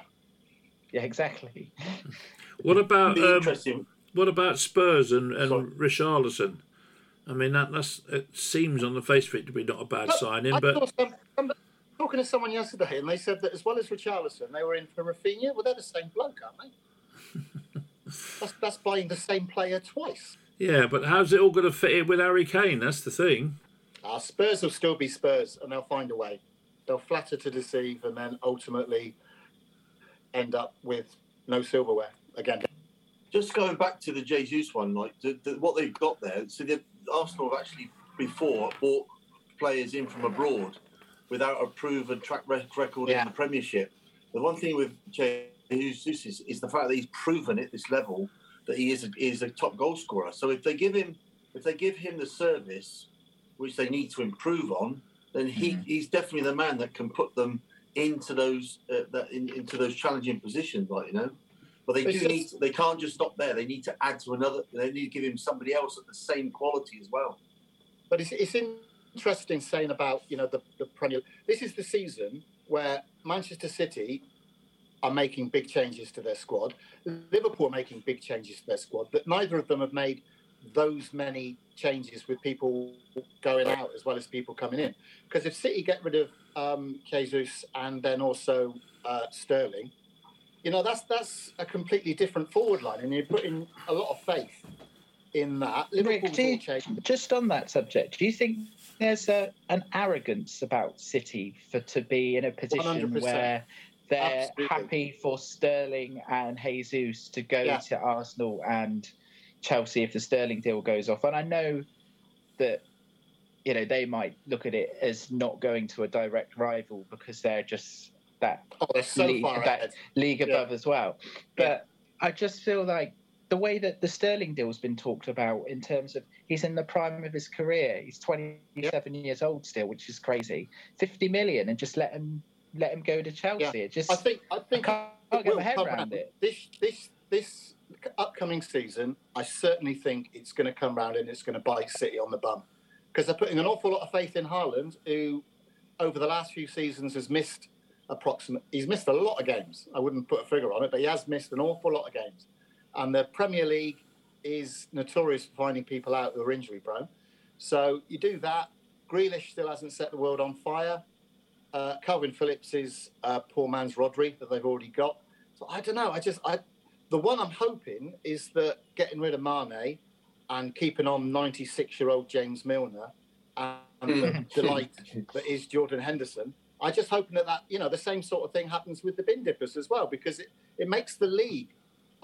Yeah, exactly. <laughs> what about um, what about Spurs and, Sorry. and Richarlison? I mean, that that's it seems on the face of it to be not a bad Look, signing, I but saw some, some, talking to someone yesterday, and they said that as well as Richarlison, they were in for Rafinha. Well, they're the same bloke, aren't they? <laughs> that's, that's buying the same player twice. Yeah, but how's it all going to fit in with Harry Kane? That's the thing. Our Spurs will still be Spurs, and they'll find a way. They'll flatter to deceive, and then ultimately end up with no silverware again. Just going back to the Jesus one, like the, the, what they've got there. So the, Arsenal have actually before bought players in from abroad without a proven track record Yeah. in the Premiership. The one thing with Jesus is, is the fact that he's proven at this level that he is a, is a top goal scorer. So if they give him if they give him the service which they need to improve on, then he, he's definitely the man that can put them into those uh, that in, into those challenging positions, like you know. But they It's do just- need. They can't just stop there. They need to add to another. They need to give him somebody else at the same quality as well. But it's, it's interesting saying about you know the, the Premier. This is the season where Manchester City are making big changes to their squad. Liverpool are making big changes to their squad, but neither of them have made those many changes with people going out as well as people coming in. Because if City get rid of um, Jesus and then also uh, Sterling, you know that's that's a completely different forward line, and you're putting a lot of faith in that. Rick, do all you- just on that subject, do you think there's a, an arrogance about City for to be in a position 100%. where they're Absolutely. happy for Sterling and Jesus to go Yeah. to Arsenal and Chelsea if the Sterling deal goes off? And I know that you know they might look at it as not going to a direct rival because they're just that Oh, they're so league, far that league Yeah. above as well. But I just feel like the way that the Sterling deal's been talked about in terms of he's in the prime of his career. He's 27 years old still, which is crazy. 50 million and just let him let him go to Chelsea. It just I think I think I can't, get my head around it. This this this upcoming season, I certainly think it's going to come round and it's going to bite City on the bum because they're putting an awful lot of faith in Haaland, who over the last few seasons has missed approximate. He's missed a lot of games. I wouldn't put a figure on it, but he has missed an awful lot of games. And the Premier League is notorious for finding people out who are injury prone. So you do that. Grealish still hasn't set the world on fire. Uh, Kalvin Phillips is uh, poor man's Rodri that they've already got. So I don't know. I just I the one I'm hoping is that getting rid of Mane and keeping on 96 year old James Milner and the delight <laughs> that is Jordan Henderson. I just hoping that that you know the same sort of thing happens with the bin dippers as well because it, it makes the league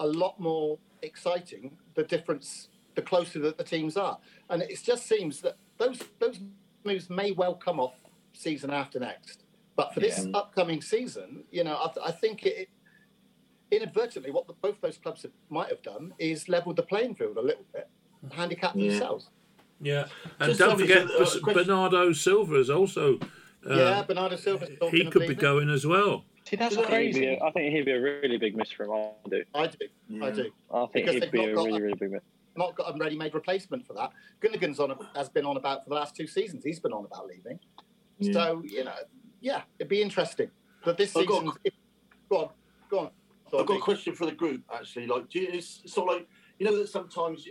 a lot more exciting. The difference, the closer that the teams are, and it just seems that those those moves may well come off season after next. But for this Yeah. upcoming season, you know, I, I think it, inadvertently what the, both those clubs have, might have done is leveled the playing field a little bit, handicapped Yeah. themselves. Yeah, and Just don't forget uh, Bernardo Silva is also. Uh, yeah, Bernardo Silva's talking he could be leaving. going as well. See, that's I think I think, he'd be crazy. a, I think he'd be a really big miss for him. I do. I do, I do. I think Because he'd be a really, a- really big miss. Not got a ready-made replacement for that. Gunnigan's on has been on about for the last two seasons. He's been on about leaving. Yeah. So you know, yeah, it'd be interesting. But this I've got- season, go on, go on. I've got a question for the group actually. Like, do you, it's sort of like you know that sometimes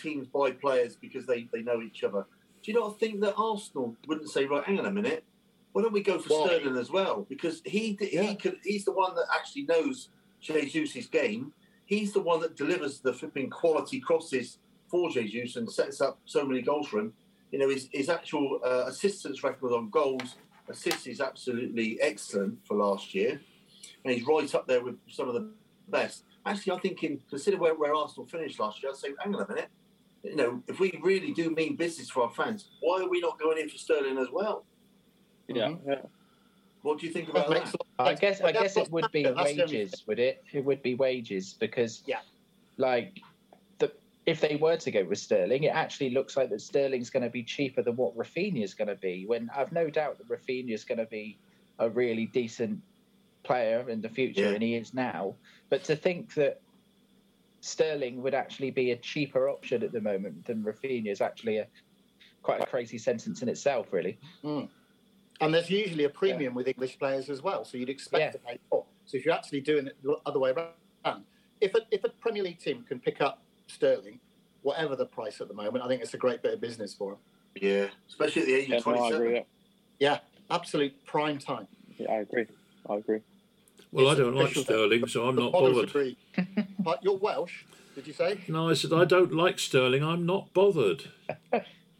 teams buy players because they, they know each other. Do you not think that Arsenal wouldn't say, right, hang on a minute, why don't we go for Why? Sterling as well? Because he Yeah. he could he's the one that actually knows Jesus' game. He's the one that delivers the flipping quality crosses for Jesus and sets up so many goals for him. You know, his, his actual uh, assistance record on goals, assists is absolutely excellent for last year and he's right up there with some of the best. Actually, I'm thinking, consider where, where Arsenal finished last year. I'd say, hang on a minute. You know, if we really do mean business for our fans, why are we not going in for Sterling as well? Yeah, Mhm. yeah. What do you think about makes that? I guess. I guess it would be what's- that's the only wages, would it? It would be wages because Yeah. like the if they were to go with Sterling, it actually looks like that Sterling's going to be cheaper than what Rafinha is going to be. When I've no doubt that Rafinha is going to be a really decent player in the future, Yeah. and he is now. But to think that Sterling would actually be a cheaper option at the moment than Rafinha is actually a quite a crazy sentence in itself, really. Mm. And there's usually a premium with English players as well, so you'd expect Yeah. to pay more. So if you're actually doing it the other way around, if a, if a Premier League team can pick up Sterling, whatever the price at the moment, I think it's a great bit of business for him. Yeah, especially at the age Yeah, of no, I 27. agree. Yeah, absolute prime time. Yeah, I agree. I agree. Well, I don't like. Sterling, so I'm not bothered. agree. but you're Welsh, did you say? <laughs> No, I said I don't like Sterling. I'm not bothered.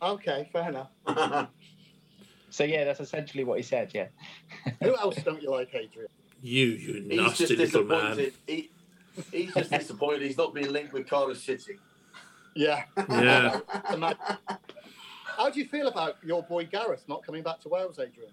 Okay, fair enough. <laughs> So yeah, that's essentially what he said. Yeah. Who else don't you like, Adrian? You, you he's nasty just little man. He, he's just disappointed he's not being linked with Cardiff City. Yeah. Yeah. <laughs> How do you feel about your boy Gareth not coming back to Wales, Adrian?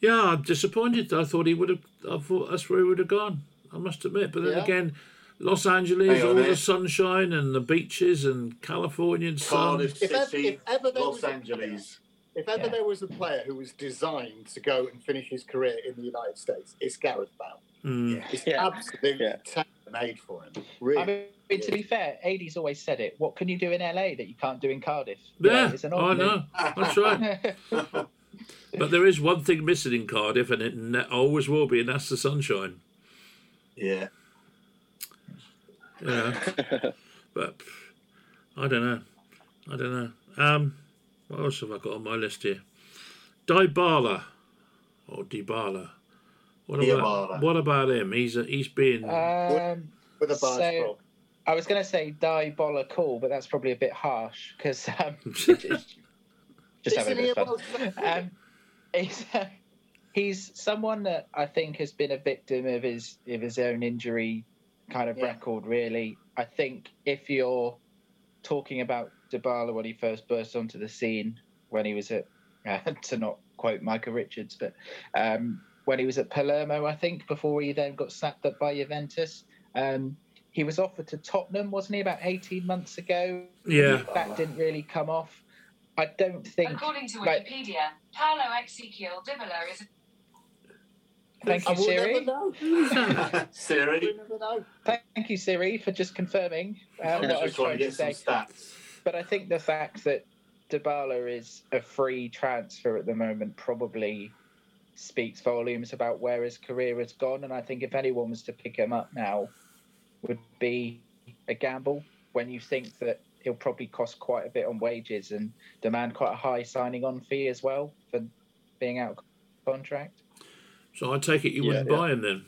Yeah, I'm disappointed. I thought he would have. I thought that's where he would have gone. I must admit. But then Yeah. again, Los Angeles, Hang on all the sunshine and the beaches and Californian sun. Cardiff If ever- City, if ever there Los was a- Angeles. If ever Yeah. there was a player who was designed to go and finish his career in the United States, it's Gareth Bale. Mm. It's Yeah. absolutely Yeah. tailor-made for him. Really. I mean, to be fair, Adie's always said it. What can you do in LA that you can't do in Cardiff? Yeah, it's an I know. That's right. <laughs> But there is one thing missing in Cardiff, and it ne- always will be, and that's the sunshine. Yeah. Yeah. <laughs> but I don't know. I don't know. Um, what else have I got on my list here? Dybala or Dybala. What about Dybala. what about him? He's a, he's been um, with a bar So- I was going to say diabolical, cool, but that's probably a bit harsh because um, <laughs> <laughs> just having Isn't a he bit of fun. Um, he's, he's someone that I think has been a victim of his of his own injury kind of Yeah. record. Really, I think if you're talking about Dybala when he first burst onto the scene, when he was at uh, <laughs> to not quote Michael Richards, but um, when he was at Palermo, I think before he then got snapped up by Juventus. Um, he was offered to Tottenham, wasn't he, about 18 months ago? yeah. That didn't really come off. I don't think. According to like- Wikipedia, Paulo Exequiel Dybala is a Thank you, will Siri. never know. <laughs> Siri. Never know. Thank you, Siri, for just confirming uh, I'm what I was trying trying to to say. stats. But I think the fact that Dybala is a free transfer at the moment probably speaks volumes about where his career has gone. And I think if anyone was to pick him up now, would be a gamble when you think that he'll probably cost quite a bit on wages and demand quite a high signing on fee as well for being out of contract. So I take it you Yeah, wouldn't yeah. buy him then.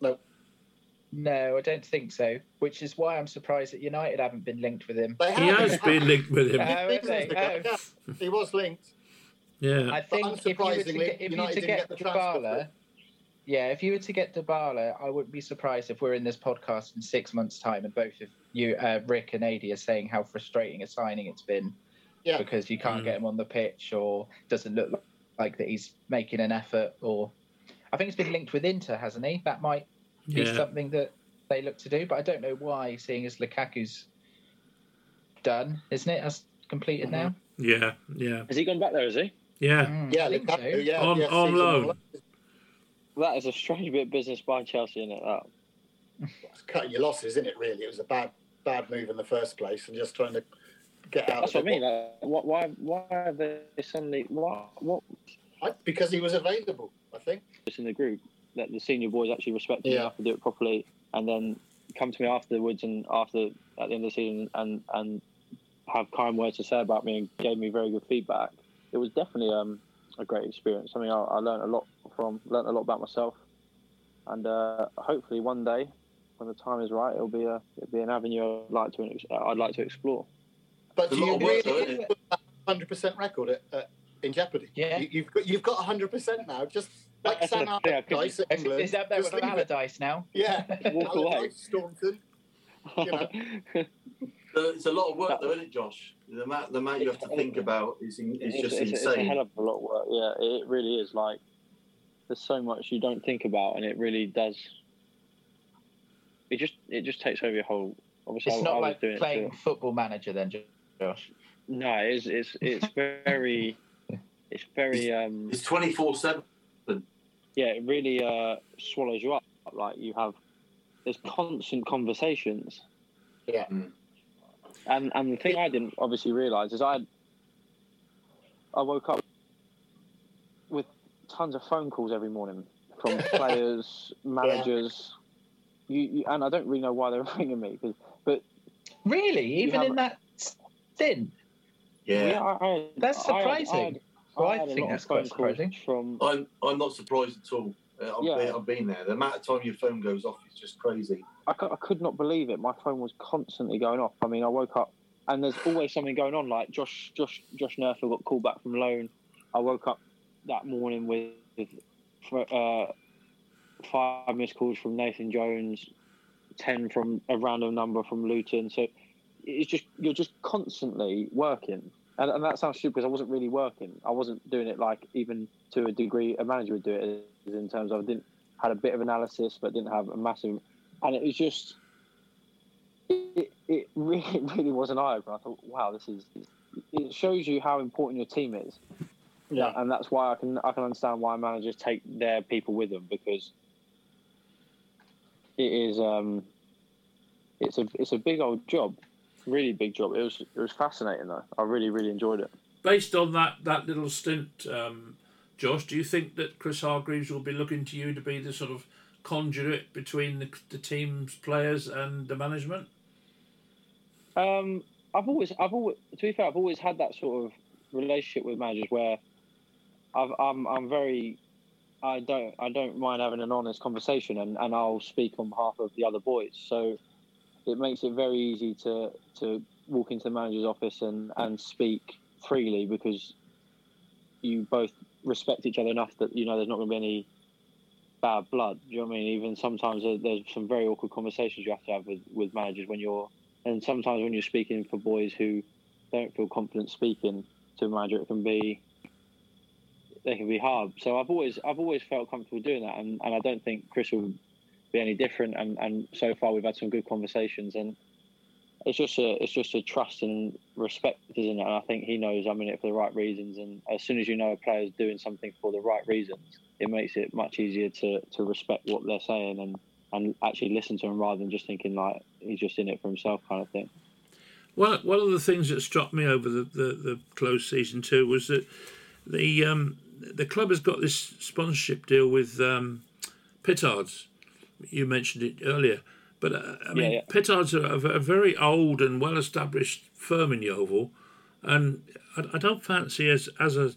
No, No, I don't think so. Which is why I'm surprised that United haven't been linked with him. They He has been linked with him. Uh, have Seasons they? ago, Oh. he was linked. Yeah. I think if you were to get, if you to get, get the transfer Dybala, yeah, if you were to get Dybala, I wouldn't be surprised if we're in this podcast in six months' time and both of you, uh, Rick and Adi, are saying how frustrating a signing it's been Yeah. because you can't Mm. get him on the pitch or doesn't look like that he's making an effort. Or I think it's been linked with Inter, hasn't he? That might be Yeah. something that they look to do, but I don't know why, seeing as Lukaku's done, isn't it? That's completed now. Yeah. Yeah. Has he gone back there? Is he? Yeah. Mm, Yeah, I think Lukaku, so. yeah, On- yeah, on loan. That is a strange bit of business by Chelsea, isn't it? That. It's cutting your losses, isn't it? Really, it was a bad, bad move in the first place, and just trying to get out. That's of what I mean. Like, what, why? Why have they suddenly? What? What? I- because he was available. I think. was in the group that the senior boys actually respected Yeah. enough to do it properly, and then come to me afterwards and after at the end of the season and and have kind words to say about me and gave me very good feedback. It was definitely um, a great experience. I mean, I, I learned a lot from learned a lot about myself, and uh, hopefully one day, when the time is right, it'll be a it'll be an avenue I'd like to I'd like to explore. But It's do you of work, really put that hundred percent record at, uh, in jeopardy? Yeah. You, you've got you've got hundred percent now. Just like That's Sam the thing, I couldn't- Allardyce at England. is that there just with leave it. Allardyce now? Yeah. <laughs> Walk away. Allardyce, Staunton. <laughs> You know. So it's a lot of work, though, isn't it, Josh? The amount, the amount you have to think about is, in, is it's, just it's, it's a insane. hell of a lot of work. Yeah, it really is. Like, there's so much you don't think about, and it really does. It just it just takes over your whole. Obviously, It's I, not I like doing playing football manager then, Josh. No, it's it's it's very, <laughs> it's very um It's twenty four seven. yeah. It really uh swallows you up. Like you have, there's constant conversations. Yeah. Mm. And and the thing I didn't obviously realise is I I woke up with tons of phone calls every morning from <laughs> players, managers. You, you and I don't really know why they're <laughs> ringing me, 'cause- but Really? Even have- in that stint? Yeah. yeah, I, I, That's I had- surprising. I, had, I had think that's quite surprising. From I'm I'm not surprised at all. Uh, I've, Yeah. been, I've been there. The amount of time your phone goes off is just crazy. I, I could not believe it. My phone was constantly going off. I mean, I woke up and there's always something going on. Like Josh, Josh, Josh Neufville got called back from loan. I woke up that morning with, with uh, five missed calls from Nathan Jones, ten from a random number from Luton. So it's just you're just constantly working. And, and that sounds stupid because I wasn't really working. I wasn't doing it like even to a degree a manager would do it in terms of I didn't had a bit of analysis but didn't have a massive and it was just it, it really <laughs> really was an eye opener. I thought, wow, this is it shows you how important your team is. Yeah. and that's why I can I can understand why managers take their people with them because it is um it's a it's a big old job, really big job. It was it was fascinating though. I really really enjoyed it. Based on that, that little stint, um, Josh, do you think that Chris Hargreaves will be looking to you to be the sort of conduit between the, the team's players and the management? Um, I've always, I've always, to be fair, I've always had that sort of relationship with managers where I've, I'm, I'm very, I don't, I don't mind having an honest conversation, and, and I'll speak on behalf of the other boys. So it makes it very easy to, to walk into the manager's office and, and speak freely because you both respect each other enough that you know there's not going to be any bad blood. Do you know what I mean? Even sometimes there- there's some very awkward conversations you have to have with, with managers when you're and sometimes when you're speaking for boys who don't feel confident speaking to a manager, it can be they can be hard. So I've always I've always felt comfortable doing that, and, and I don't think Chris will be any different. And, and so far we've had some good conversations, and it's just a it's just a trust and respect, isn't it? And I think he knows I'm in it for the right reasons. And as soon as you know a player's doing something for the right reasons, it makes it much easier to, to respect what they're saying and and actually listen to them rather than just thinking like he's just in it for himself kind of thing. One, one of the things that struck me over the, the, the close season two was that the um, the club has got this sponsorship deal with um, Pittards. You mentioned it earlier, but uh, I mean, yeah. Pittards are a, a very old and well-established firm in Yeovil, and I, I don't fancy as as a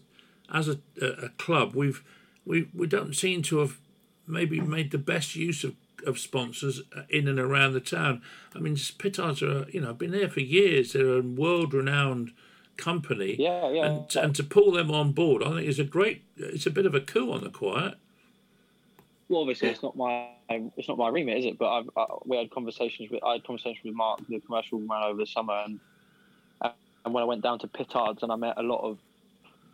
as a, a club we've we we don't seem to have maybe made the best use of, of sponsors uh, in and around the town. I mean, Pittards are you know been there for years. They're a world-renowned company. Yeah, yeah. And and to pull them on board, I think is a great. It's a bit of a coup on the quiet. Well, obviously, it's not my it's not my remit, is it? But I've, I, we had conversations with I had conversations with Mark, the commercial man, over the summer, and and when I went down to Pittards and I met a lot of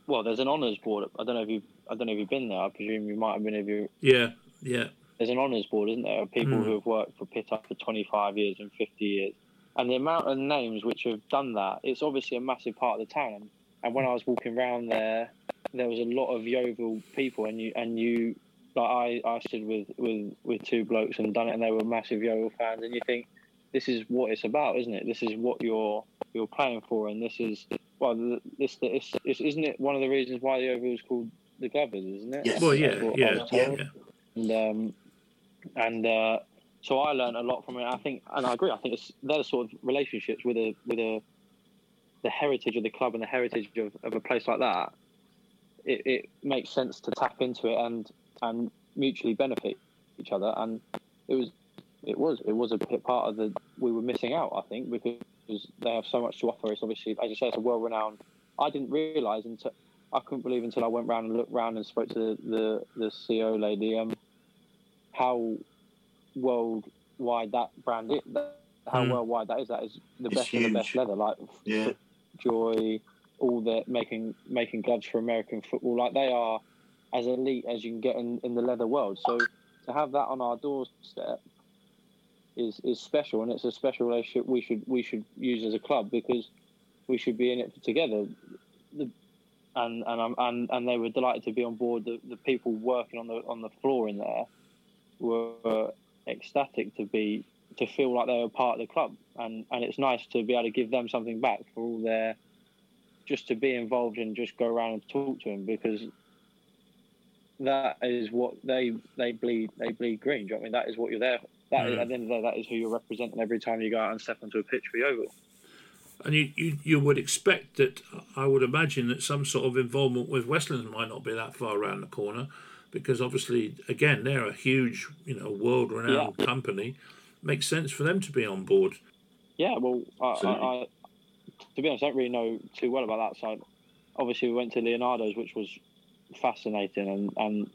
well, there's an honours board. I don't know if you I don't know if you've been there. I presume you might have been if you. Yeah, yeah. There's an honours board, isn't there? People Mm. who have worked for Pittards for 25 years and 50 years, and the amount of names which have done that, it's obviously a massive part of the town. And, and when I was walking around there, there was a lot of Yeovil people, and you and you like I, I stood with, with, with two blokes and done it, and they were massive Yeovil fans, and you think this is what it's about, isn't it? This is what you're you're playing for, and this is well, this this, this isn't it one of the reasons why the Yeovil is called the Glovers, isn't it? Yes. Well, yeah, what I yeah, yeah. And um, and uh, so I learned a lot from it. I think, and I agree. I think it's they're the sort of relationships with a with a the heritage of the club and the heritage of, of a place like that. It, it makes sense to tap into it and and mutually benefit each other. And it was it was it was a bit part of the we were missing out. I think because they have so much to offer. It's obviously as you say, it's a world renowned. I didn't realise until I couldn't believe until I went round and looked round and spoke to the the, the CEO lady um, how worldwide that brand is. That, how Mm. worldwide that is. That is the It's best of the best leather. Like Yeah. Joy, all the making making gloves for American football. Like they are as elite as you can get in, in the leather world. So to have that on our doorstep is is special, and it's a special relationship we should we should use as a club because we should be in it together. And and and and they were delighted to be on board. The, the people working on the on the floor in there were ecstatic to be to feel like they were part of the club, and and it's nice to be able to give them something back for all their just to be involved and just go around and talk to them because that is what they they bleed they bleed green. Do you know what I mean? That is what you're there. That is, Mm. at the end of the day, that is who you're representing every time you go out and step onto a pitch for Yeovil. And you, you, you would expect that, I would imagine that some sort of involvement with Westlands might not be that far around the corner because obviously, again, they're a huge, you know, world renowned company. Makes sense for them to be on board. Yeah, well, I, I, I, to be honest, I don't really know too well about that side. Obviously, we went to Leonardo's, which was fascinating, and, and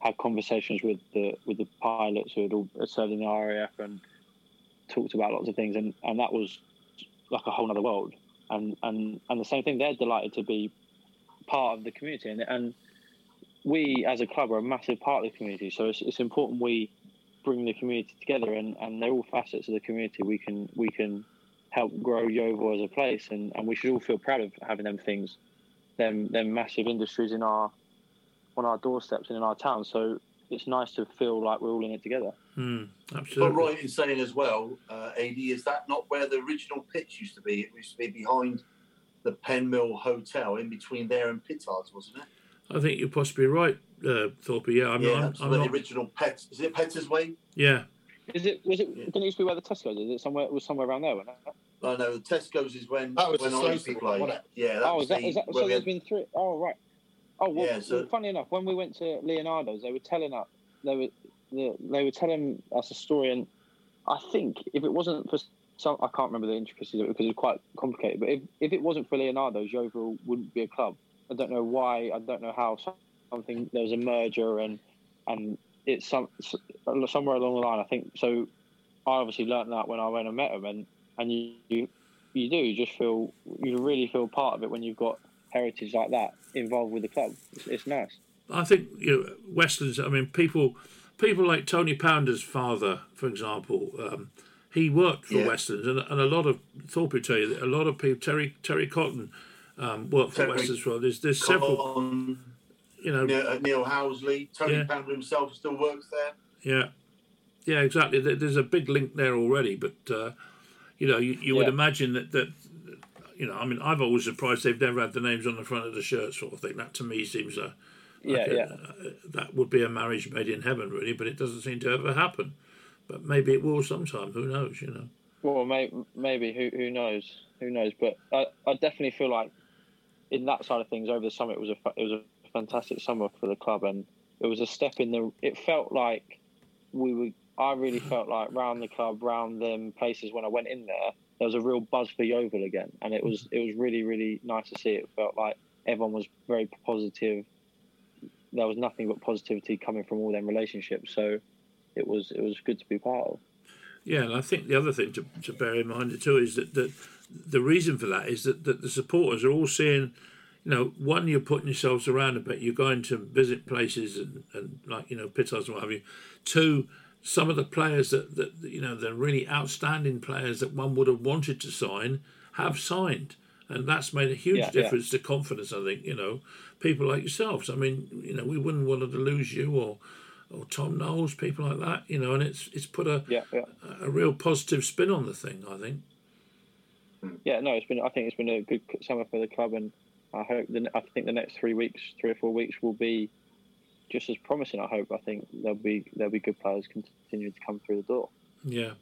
had conversations with the with the pilots who had all served in the RAF and talked about lots of things, and, and that was like a whole other world. And, and and the same thing, they're delighted to be part of the community, and and we as a club are a massive part of the community. So it's, it's important we bring the community together, and, and they're all facets of the community. We can we can help grow Yeovil as a place, and, and we should all feel proud of having them things, them them massive industries in our on our doorsteps and in our town. So it's nice to feel like we're all in it together. Hmm, But absolutely. right in saying as well, uh, AD, is that not where the original pitch used to be? It used to be behind the Penmill Hotel, in between there and Pittards, wasn't it? I think you're possibly right, uh, Thorpe. Yeah, I'm yeah, not. that's I'm, I'm the not original Pet. Is it Petter's Way? yeah, Is it was it Yeah. didn't it used to be where the Tesco's is? It somewhere it was somewhere around there, wasn't it? Oh no, the Tesco's is when That was when the I slow used to play. Yeah, that oh, was is that, the, is that so? we There's had- been three oh right. Oh well, Yeah, so- funny enough, when we went to Leonardo's, they were telling us they were they, were telling us a story, and I think if it wasn't for some, I can't remember the intricacies of it because it's quite complicated. But if, if it wasn't for Leonardo's, Yeovil wouldn't be a club. I don't know why. I don't know how something there was a merger and and it's some somewhere along the line. I think so. I obviously learnt that when I went and met them, and and you you, you do you just feel you really feel part of it when you've got heritage like that involved with the club. It's, it's nice. I think you know Westlands. I mean, people people like Tony Pounder's father, for example. Um, he worked for Yeah. Westlands, and, and a lot of Thorpe will tell you that a lot of people. Terry Terry Cotton um, worked for Terry Westlands as well. There's there's several. Con, You know, Neil, uh, Neil Housley, Tony Yeah. Pounder himself still works there. Yeah, yeah, exactly. There's a big link there already, but uh, you know, you, you would imagine that that you know, I mean, I've always surprised they've never had the names on the front of the shirt, sort of thing. That to me seems a Yeah, Like, uh, yeah. that would be a marriage made in heaven, really, but it doesn't seem to ever happen. But maybe it will sometime. Who knows? You know. Well, may, maybe who who knows? Who knows? But I, I definitely feel like in that side of things over the summer it was a it was a fantastic summer for the club and it was a step in the. It felt like we were. I really felt like round the club, round them places when I went in there, there was a real buzz for Yeovil again, and it was it was really really nice to see. It felt like everyone was very positive. There was nothing but positivity coming from all them relationships. So it was it was good to be part of. Yeah, and I think the other thing to, to bear in mind too is that, that the reason for that is that, that the supporters are all seeing, you know, one, you're putting yourselves around a bit, you're going to visit places and, and like, you know, pitos and what have you. Two, some of the players that, that, you know, the really outstanding players that one would have wanted to sign have signed. And that's made a huge Yeah, yeah. difference to confidence, I think, you know, people like yourselves. I mean, you know, we wouldn't want to lose you or, or Tom Knowles, people like that, you know, and it's it's put a, Yeah, yeah. a real positive spin on the thing. I think. Hmm. Yeah, no, it's been. I think it's been a good summer for the club, and I hope. The, I think the next three weeks, three or four weeks, will be just as promising. I hope. I think there'll be there'll be good players continuing to come through the door. Yeah,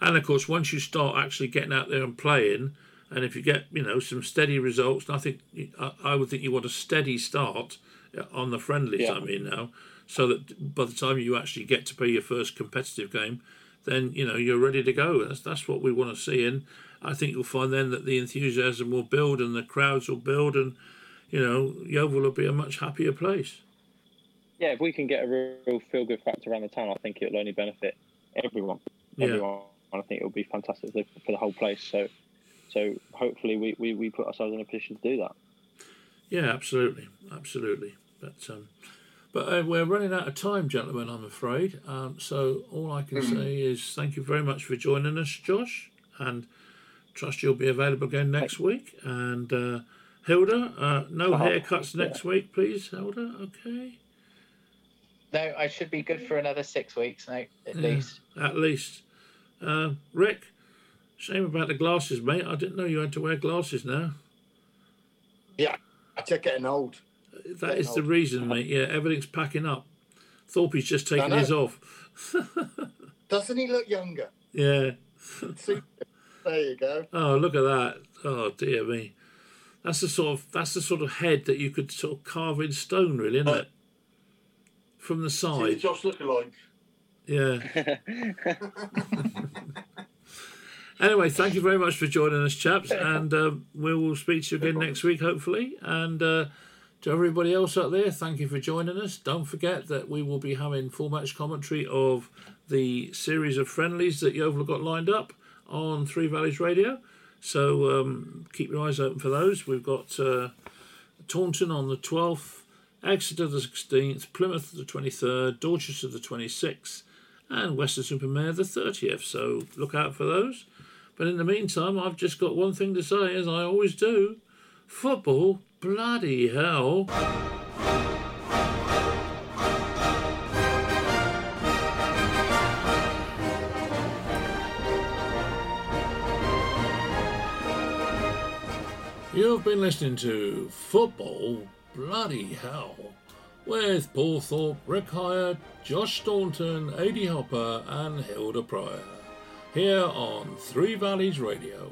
and of course, once you start actually getting out there and playing, and if you get you know some steady results, and I think I, I would think you want a steady start uh, on the friendlies. Yeah. I mean now, so that by the time you actually get to play your first competitive game, then you know you're ready to go. That's that's what we want to see, and I think you'll find then that the enthusiasm will build and the crowds will build, and you know Yeovil will be a much happier place. Yeah, if we can get a real, real feel good factor around the town, I think it'll only benefit everyone. Yeah. Everyone. I think it'll be fantastic for, for the whole place. So, so hopefully we, we, we put ourselves in a position to do that. Yeah, absolutely, absolutely. But um, but uh, we're running out of time, gentlemen. I'm afraid. Um, so all I can say is thank you very much for joining us, Josh, and trust you'll be available again next week. And uh, Hilda, uh, no Uh-huh. haircuts next week, please, Hilda. Okay, No, I should be good for another six weeks now, at Yeah. least. at least. Uh, Rick, shame about the glasses, mate. I didn't know you had to wear glasses now. Yeah, I just getting old. That is the reason, mate. Yeah, everything's packing up. Thorpe's just taking his off. <laughs> Doesn't he look younger? Yeah. See, there you go. Oh, look at that! Oh dear me, that's the sort of that's the sort of head that you could sort of carve in stone, really, isn't it? From the See the side, Josh lookalike. yeah. <laughs> Anyway, thank you very much for joining us, chaps, and um, we will speak to you again next week, hopefully. And uh, to everybody else out there, thank you for joining us. Don't forget that we will be having full match commentary of the series of friendlies that Yeovil have got lined up on Three Valleys Radio. So um, keep your eyes open for those. We've got uh, Taunton on the 12th, Exeter the 16th, Plymouth the 23rd, Dorchester the 26th, and Weston-super-Mare the 30th. So look out for those. But in the meantime, I've just got one thing to say, as I always do football, bloody hell. You've been listening to Football Bloody Hell with Paul Thorpe, Rick Hyatt, Josh Staunton, Adi Hopper, and Hilda Pryor here on Three Valleys Radio.